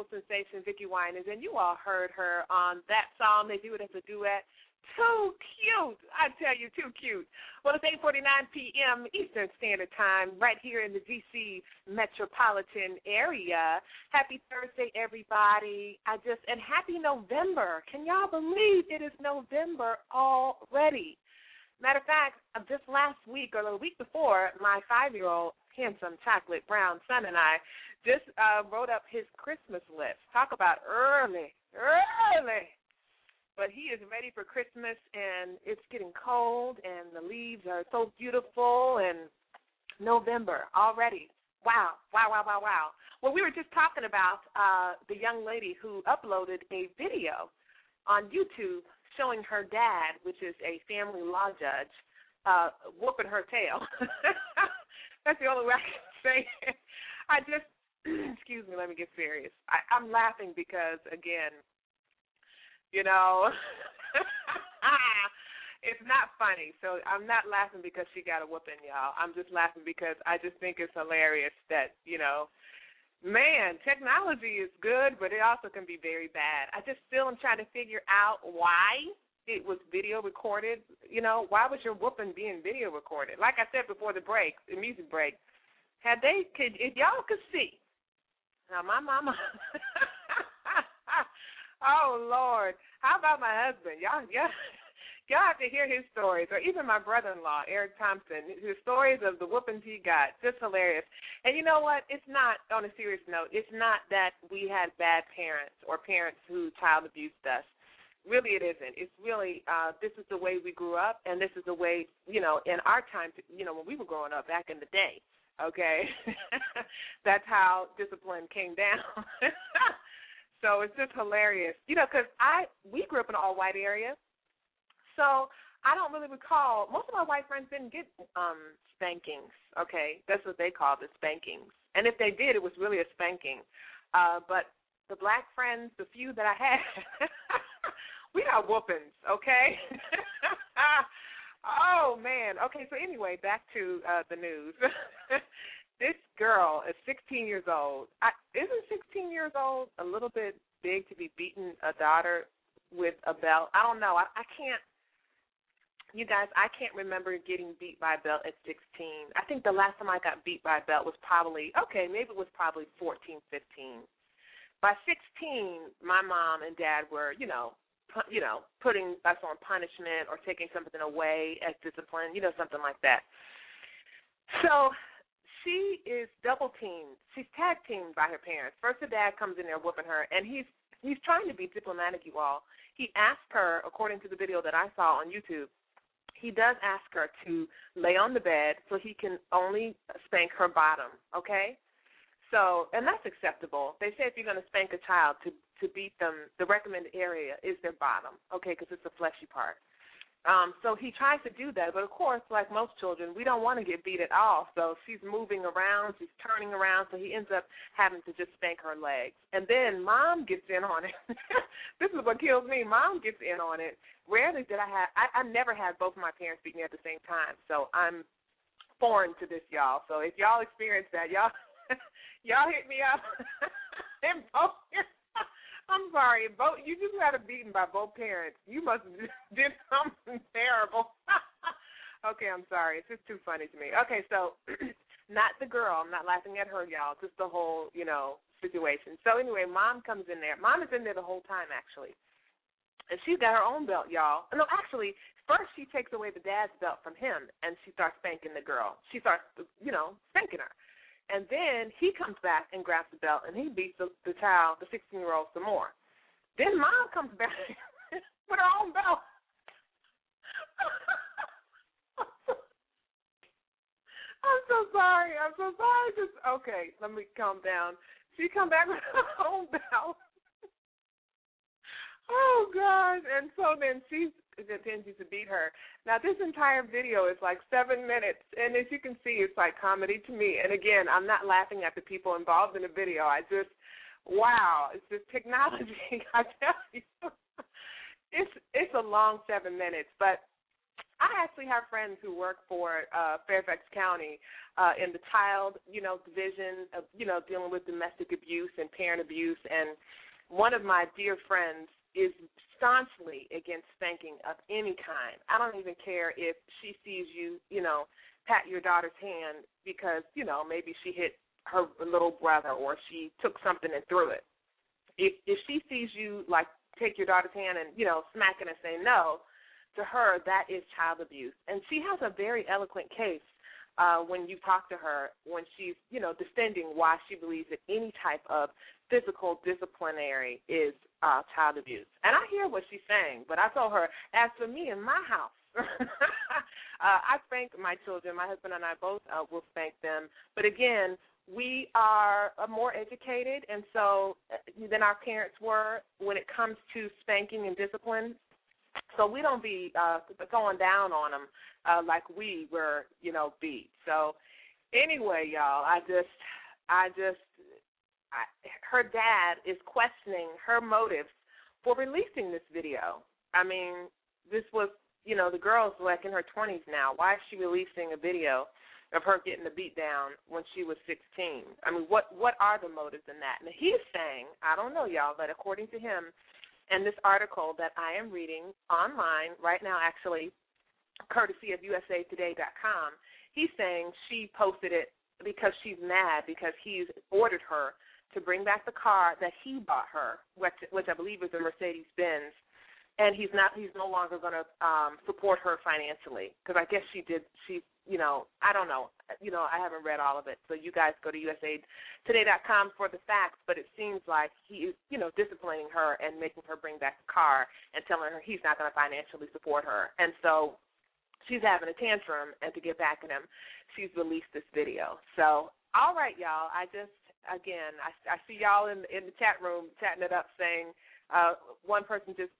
S1: gospel sensation Vickie Winans, and you all heard her on that song. They do it as a duet. Too cute. I tell you, too cute. Well, it's 8.49 p.m. Eastern Standard Time right here in the D.C. metropolitan area. Happy Thursday, everybody. I just, and happy November. Can y'all believe it is November already? Matter of fact, just last week or the week before, my five-year-old handsome chocolate brown son and I just uh, wrote up his Christmas list. Talk about early, early. But he is ready for Christmas, and it's getting cold, and the leaves are so beautiful, and November already. Wow, wow, wow, wow, wow. Well, we were just talking about uh, the young lady who uploaded a video on YouTube showing her dad, which is a family law judge, uh, whooping her tail. That's the only way I can say it. I just, excuse me, let me get serious. I, I'm laughing because, again, you know, it's not funny. So I'm not laughing because she got a whooping, y'all. I'm just laughing because I just think it's hilarious that, you know, man, technology is good, but it also can be very bad. I just still am trying to figure out why it was video recorded. You know, why was your whooping being video recorded? Like I said before the break, the music break, had they could if y'all could see. Now my mama Oh Lord. How about my husband? Y'all yeah. y'all have to hear his stories, or even my brother-in-law Eric Thompson, his stories of the whoopings he got, just hilarious. And you know what? It's not on a serious note. It's not that we had bad parents or parents who child abused us. Really, it isn't. It's really uh, this is the way we grew up, and this is the way you know in our time. You know when we were growing up back in the day. Okay, that's how discipline came down. so it's just hilarious, you know, because I we grew up in an all white area, so I don't really recall. Most of my white friends didn't get um spankings. Okay, that's what they called it, spankings. And if they did, it was really a spanking. Uh, but the black friends, the few that I had, we got whoopings. Okay. Oh man. Okay, so anyway, back to uh the news. this girl is 16 years old. I, isn't 16 years old a little bit big to be beating a daughter with a belt? I don't know. I, I can't. You guys, I can't remember getting beat by a belt at 16. I think the last time I got beat by a belt was probably okay. Maybe it was probably 14, 15. By 16, my mom and dad were, you know, you know, putting us on punishment or taking something away as discipline, you know, something like that. So she is double teamed. She's tag teamed by her parents. First, the dad comes in there whooping her, and he's he's trying to be diplomatic. You all. He asked her, according to the video that I saw on YouTube, he does ask her to lay on the bed so he can only spank her bottom. Okay. So, and that's acceptable. They say if you're going to spank a child to to beat them, the recommended area is their bottom, okay, because it's a fleshy part. Um, so he tries to do that, but of course, like most children, we don't want to get beat at all. So she's moving around, she's turning around, so he ends up having to just spank her legs. And then mom gets in on it. this is what kills me. Mom gets in on it. Rarely did I have. I, I never had both of my parents beat me at the same time, so I'm foreign to this, y'all. So if y'all experience that, y'all y'all hit me up. and both I'm sorry, both you just got a beaten by both parents. You must have did something terrible. okay, I'm sorry. It's just too funny to me. Okay, so not the girl. I'm not laughing at her, y'all. Just the whole, you know, situation. So anyway, mom comes in there. Mom is in there the whole time, actually, and she's got her own belt, y'all. No, actually, first she takes away the dad's belt from him, and she starts spanking the girl. She starts, you know, spanking her. And then he comes back and grabs the belt and he beats the, the child, the 16 year old, some more. Then mom comes back with her own belt. I'm so sorry. I'm so sorry. Just okay. Let me calm down. She come back with her own belt. oh God! And so then she's continues to beat her. Now this entire video is like seven minutes, and as you can see, it's like comedy to me. And again, I'm not laughing at the people involved in the video. I just, wow, it's just technology. I tell you, it's it's a long seven minutes, but. I actually have friends who work for uh, Fairfax County uh, in the child, you know, division of, you know, dealing with domestic abuse and parent abuse. And one of my dear friends is staunchly against spanking of any kind. I don't even care if she sees you, you know, pat your daughter's hand because, you know, maybe she hit her little brother or she took something and threw it. If if she sees you like take your daughter's hand and, you know, smack it and say no, to her that is child abuse. And she has a very eloquent case uh, when you talk to her when she's, you know, defending why she believes that any type of physical disciplinary is uh, child abuse. And I hear what she's saying, but I told her, as for me in my house, uh, I spank my children. My husband and I both uh, will spank them. But again, we are uh, more educated, and so uh, than our parents were when it comes to spanking and discipline. So we don't be uh, going down on them uh, like we were, you know, beat. So anyway, y'all, I just, I just I, her dad is questioning her motives for releasing this video. I mean, this was, you know, the girl's like in her 20s now. Why is she releasing a video of her getting the beat down when she was 16? I mean, what what are the motives in that? And he's saying, I don't know, y'all, but according to him, and this article that I am reading online right now, actually, courtesy of USAToday.com, he's saying she posted it because she's mad because he's ordered her to bring back the car that he bought her, which, which I believe is a Mercedes Benz. and he's not he's no longer going to um support her financially because I guess she did she you know I don't know. You know I haven't read all of it. So you guys go to usatoday.com for the facts but it seems like he is you know disciplining her and making her bring back the car and telling her he's not going to financially support her. And so she's having a tantrum and to get back at him she's released this video. So all right y'all. I just again I I see y'all in in the chat room chatting it up saying uh one person just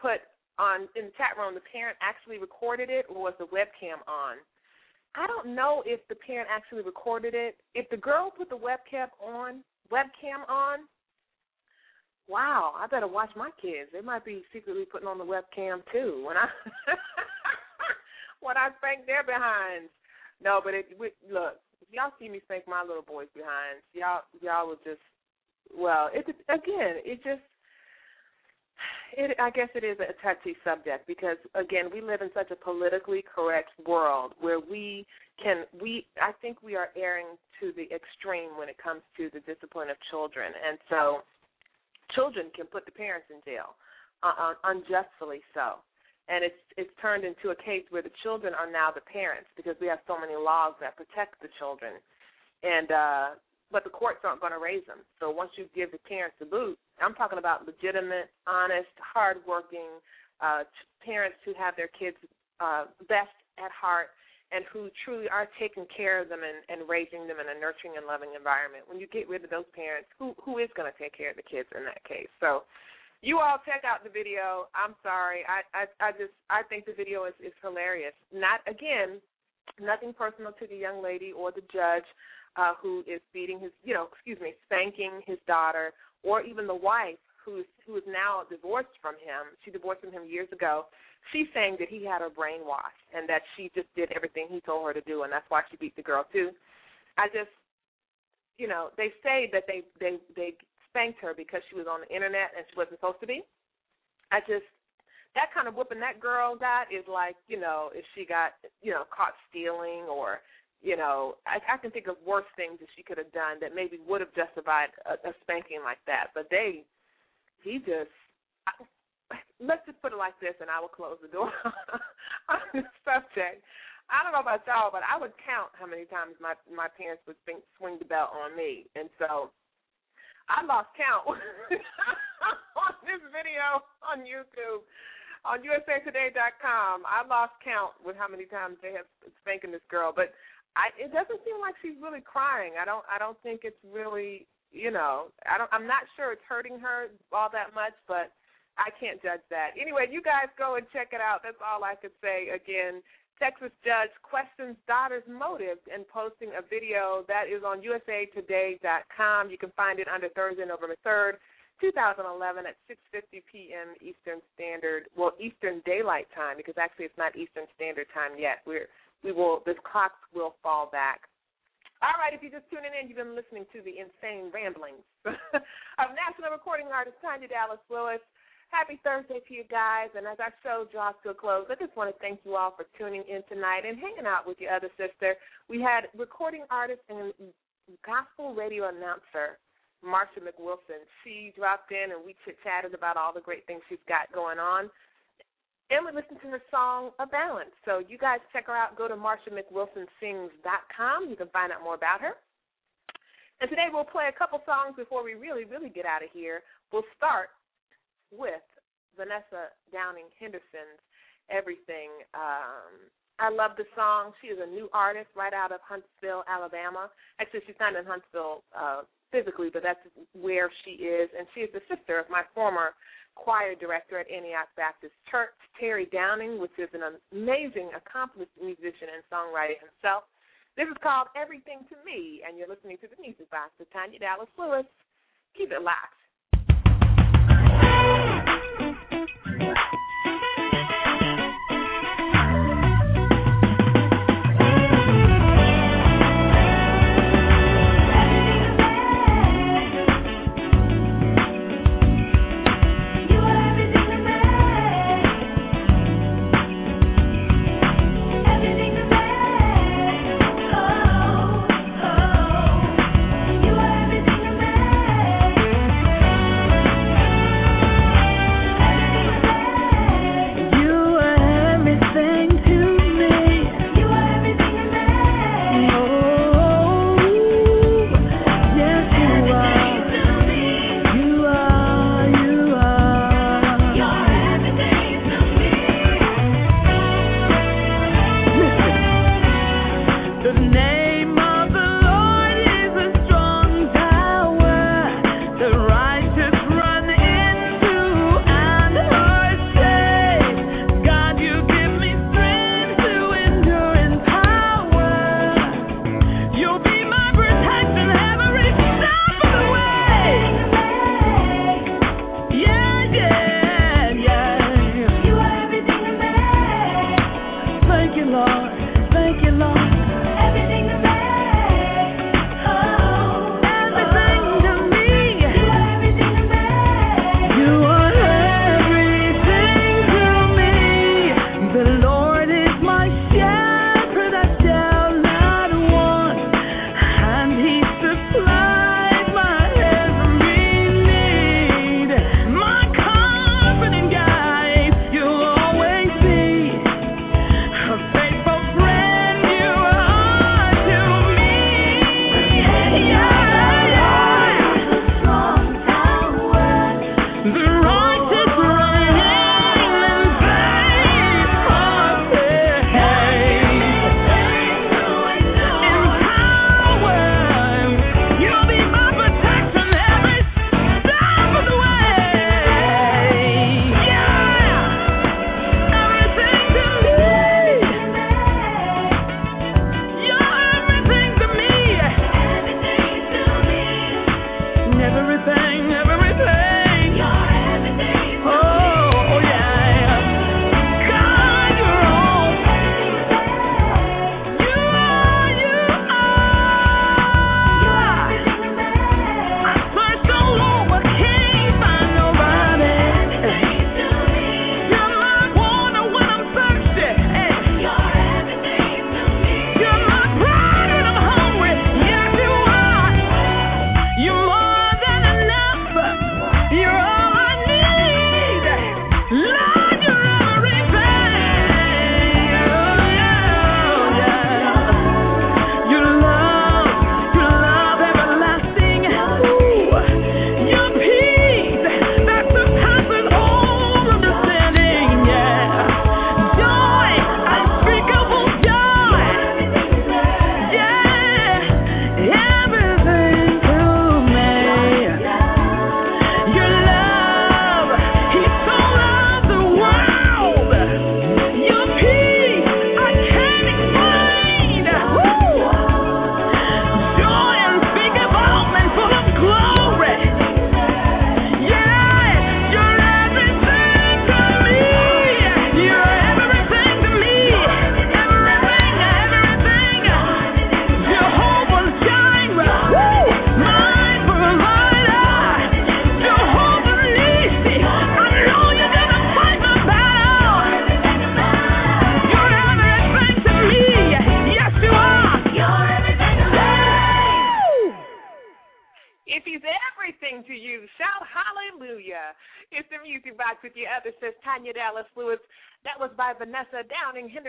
S1: put on in the chat room the parent actually recorded it or was the webcam on. I don't know if the parent actually recorded it. If the girl put the webcam on, webcam on, wow, I better watch my kids. They might be secretly putting on the webcam too when I when I spank their behinds. No, but it look, if y'all see me spank my little boys behinds, y'all y'all will just well, it again, it just it, I guess it is a touchy subject because again, we live in such a politically correct world where we can we I think we are erring to the extreme when it comes to the discipline of children, and so children can put the parents in jail, uh, unjustly so. And it's it's turned into a case where the children are now the parents because we have so many laws that protect the children, and uh, but the courts aren't going to raise them. So once you give the parents the boot, I'm talking about legitimate, honest, hardworking uh, parents who have their kids uh, best at heart and who truly are taking care of them and, and raising them in a nurturing and loving environment. When you get rid of those parents, who who is going to take care of the kids in that case? So you all check out the video. I'm sorry. I I, I just I think the video is, is hilarious. Not again, nothing personal to the young lady or the judge uh, who is beating his, you know, excuse me, spanking his daughter, or even the wife who's who is now divorced from him. She divorced from him years ago. She's saying that he had her brainwashed and that she just did everything he told her to do, and that's why she beat the girl too. I just, you know, they say that they they they spanked her because she was on the internet and she wasn't supposed to be. I just that kind of whooping that girl got is like, you know, if she got, you know, caught stealing or you know, I, I can think of worse things that she could have done that maybe would have justified a, a spanking like that. But they, he just, I, let's just put it like this, and I will close the door on this subject. I don't know about y'all, but I would count how many times my my parents would think, swing the belt on me, and so I lost count on this video on YouTube on USAToday.com. I lost count with how many times they have spanking this girl, but I it doesn't seem like she's really crying. I don't I don't think it's really you know I don't I'm not sure it's hurting her all that much, but I can't judge that. Anyway, you guys go and check it out. That's all I could say. Again, Texas judge questions daughter's motives in posting a video that is on USAToday.com. You can find it under Thursday, November third. 2011 at 6:50 p.m. Eastern Standard, well Eastern Daylight Time because actually it's not Eastern Standard Time yet. We're we will this clock will fall back. All right, if you're just tuning in, you've been listening to the insane ramblings of national recording artist Tanya Dallas Lewis. Happy Thursday to you guys, and as our show draws to a close, I just want to thank you all for tuning in tonight and hanging out with your other sister. We had recording artist and gospel radio announcer Marsha McWilson. She dropped in and we chit chatted about all the great things she's got going on and we listened to her song A Balance. So you guys check her out. Go to MarshaMcWilsonSings.com. You can find out more about her. And today we'll play a couple songs before we really, really get out of here. We'll start with Vanessa Downing Henderson's Everything. Um, I love the song. She is a new artist right out of Huntsville, Alabama. Actually, she's not in Huntsville uh, physically, but that's where she is. And she is the sister of my former choir director at Antioch Baptist Church, Terry Downing, which is an amazing, accomplished musician and songwriter himself. This is called Everything to Me, and you're listening to the Music Box with Tanya Dallas Lewis. Keep it locked.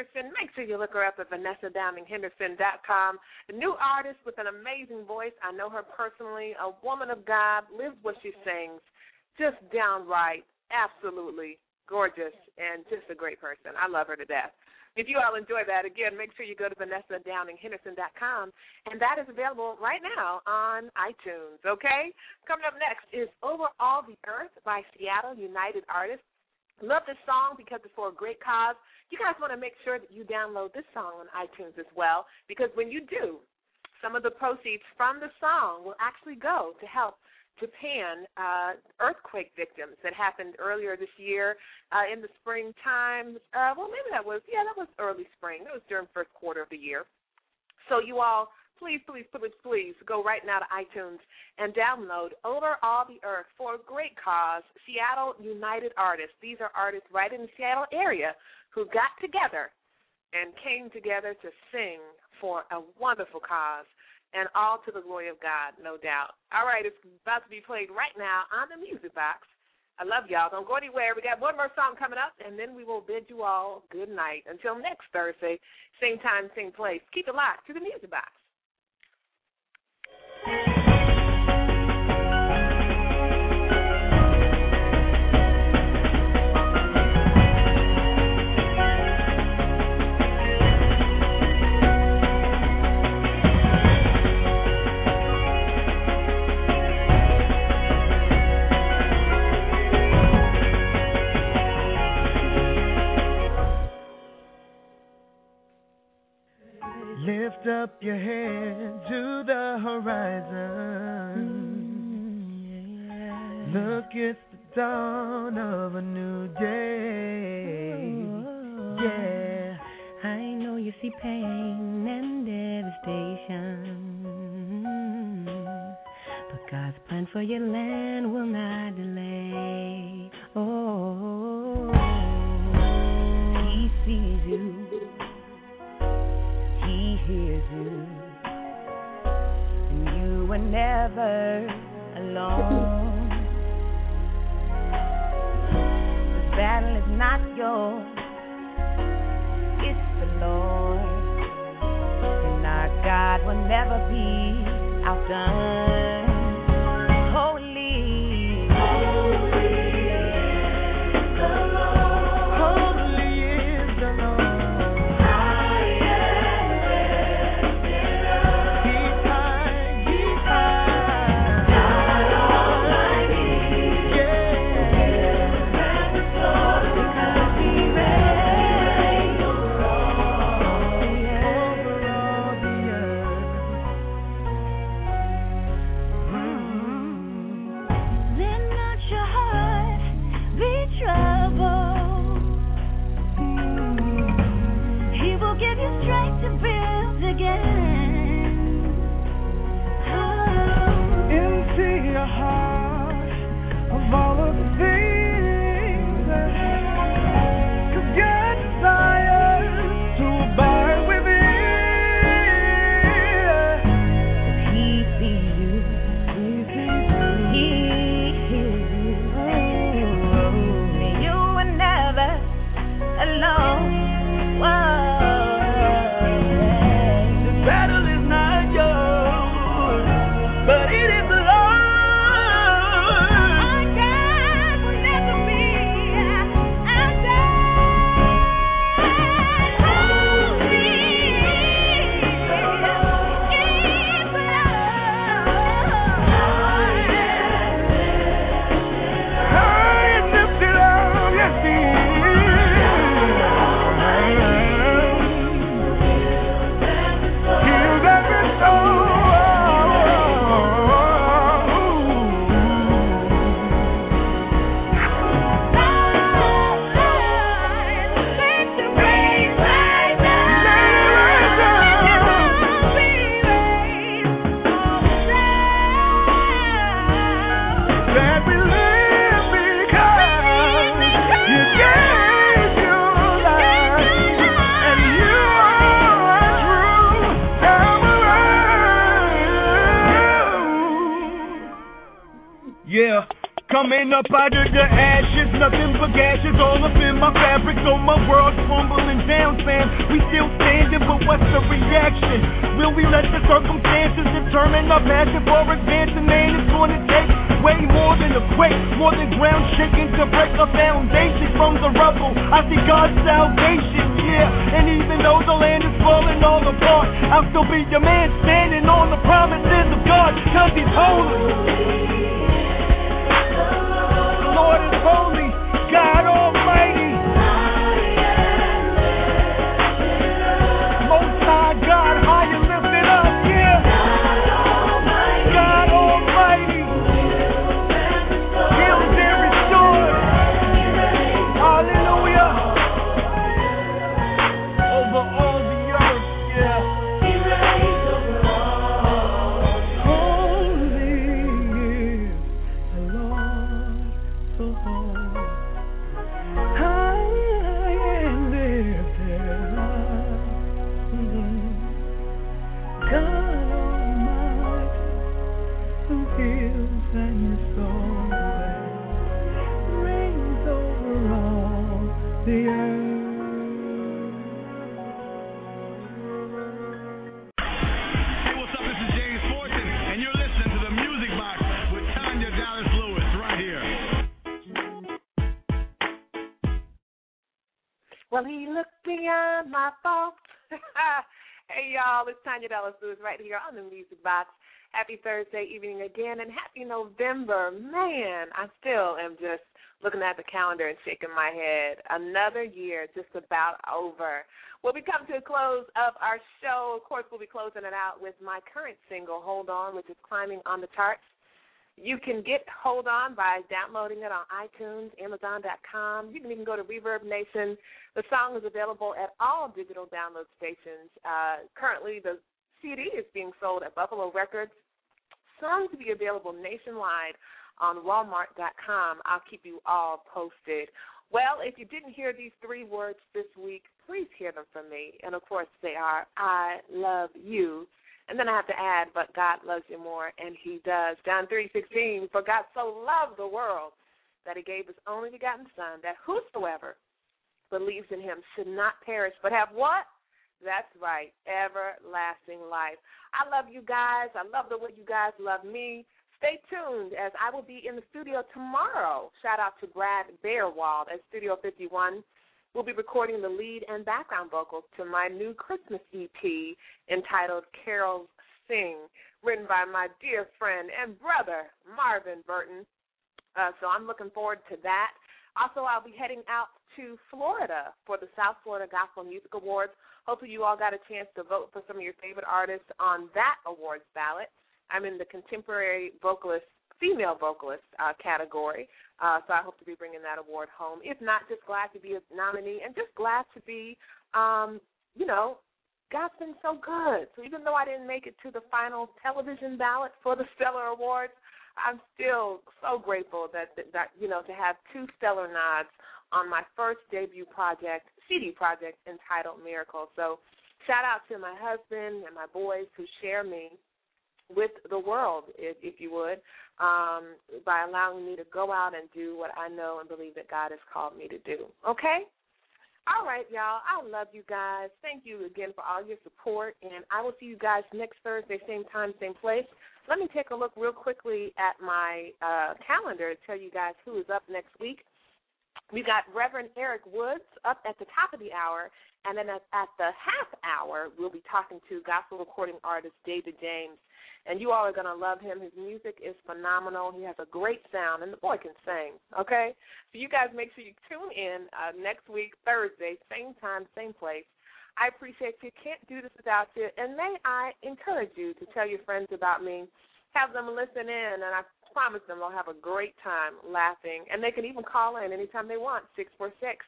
S1: Henderson. Make sure you look her up at VanessaDowningHenderson.com. A new artist with an amazing voice. I know her personally. A woman of God, lives what she sings. Just downright, absolutely gorgeous, and just a great person. I love her to death. If you all enjoy that, again, make sure you go to VanessaDowningHenderson.com, and that is available right now on iTunes, okay? Coming up next is Over All the Earth by Seattle United Artists. Love this song because it's for a great cause. You guys want to make sure that you download this song on iTunes as well, because when you do, some of the proceeds from the song will actually go to help Japan uh, earthquake victims that happened earlier this year uh, in the springtime. Uh, well, maybe that was yeah, that was early spring. That was during first quarter of the year. So you all, please, please, please, please go right now to iTunes and download "Over All the Earth" for a great cause. Seattle United Artists. These are artists right in the Seattle area who got together and came together to sing for a wonderful cause and all to the glory of God, no doubt. All right, it's about to be played right now on the music box. I love y'all. Don't go anywhere. We got one more song coming up, and then we will bid you all good night. Until next Thursday, same time, same place. Keep it locked to the music box.
S3: Lift up your head to the horizon. Look, it's the dawn of a new day. Yeah.
S4: I know you see pain and devastation. But God's plan for your land will not delay. Oh, never alone. The battle is not yours, it's the Lord. And our God will never be outdone.
S5: Circumstances determine our passion for advancing? Man, it's gonna take way more than a quake, more than ground shaking to break a foundation from the rubble. I see God's salvation, yeah. And even though the land is falling all apart, I'll still be your man standing on the promises of God, cause He's holy. Lord is holy,
S6: hey,
S1: y'all, it's Tanya Dallas Lewis right here on the Music Box. Happy Thursday evening again, and happy November. Man, I still am just looking at the calendar and shaking my head. Another year just about over. Well, we come to a close of our show. Of course, we'll be closing it out with my current single, Hold On, which is climbing on the charts. You can get Hold On by downloading it on iTunes, Amazon.com. You can even go to Reverb Nation. The song is available at all digital download stations. Uh, currently, the CD is being sold at Buffalo Records. Soon to be available nationwide on Walmart.com. I'll keep you all posted. Well, if you didn't hear these three words this week, please hear them from me. And of course, they are I love you. And then I have to add, but God loves you more, and He does. John three sixteen. For God so loved the world that He gave His only begotten Son, that whosoever believes in Him should not perish, but have what? That's right, everlasting life. I love you guys. I love the way you guys love me. Stay tuned as I will be in the studio tomorrow. Shout out to Brad Bearwald at Studio 51. We'll be recording the lead and background vocals to my new Christmas EP entitled Carols Sing, written by my dear friend and brother, Marvin Burton. Uh, so I'm looking forward to that. Also, I'll be heading out to Florida for the South Florida Gospel Music Awards. Hopefully, you all got a chance to vote for some of your favorite artists on that awards ballot. I'm in the contemporary vocalist, female vocalist uh, category, uh, so I hope to be bringing that award home. If not, just glad to be a nominee and just glad to be, um, you know, God's been so good. So even though I didn't make it to the final television ballot for the Stellar Awards, I'm still so grateful that, that, that you know to have two stellar nods on my first debut project, CD project entitled Miracle. So shout out to my husband and my boys who share me with the world, if, if you would, um, by allowing me to go out and do what I know and believe that God has called me to do. Okay? All right, y'all. I love you guys. Thank you again for all your support, and I will see you guys next Thursday, same time, same place. Let me take a look real quickly at my uh, calendar to tell you guys who is up next week. We got Reverend Eric Woods up at the top of the hour, and then at, at the half hour, we'll be talking to gospel recording artist David James. And you all are going to love him. His music is phenomenal. He has a great sound, and the boy can sing, okay? So you guys make sure you tune in uh, next week, Thursday, same time, same place. I appreciate you. Can't do this without you. And may I encourage you to tell your friends about me. Have them listen in, and I promise them they'll have a great time laughing. And they can even call in anytime they want, 646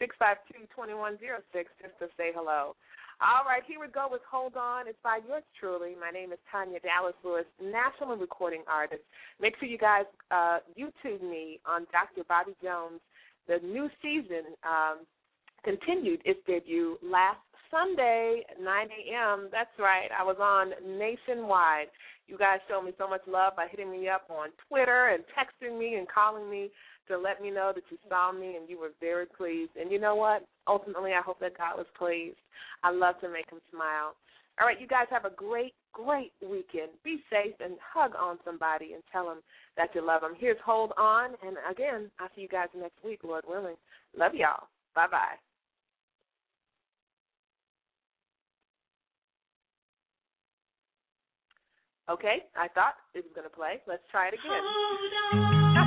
S1: 652 2106, just to say hello. All right, here we go with Hold On. It's by yours truly. My name is Tanya Dallas Lewis, national recording artist. Make sure you guys uh, YouTube me on Dr. Bobby Jones. The new season um, continued its debut last
S7: Sunday, 9 a.m. That's right. I was on nationwide. You guys showed me so much love by hitting me up on Twitter and texting me and calling me to let me know that you saw me and you were very pleased. And you know what? Ultimately, I hope that God was pleased. I love to make him smile. All right, you guys have a great, great weekend. Be safe and hug on somebody and tell them that you love them. Here's Hold On. And again, I'll see you guys next week, Lord willing. Love y'all. Bye bye. Okay, I thought it was going to play. Let's try it again.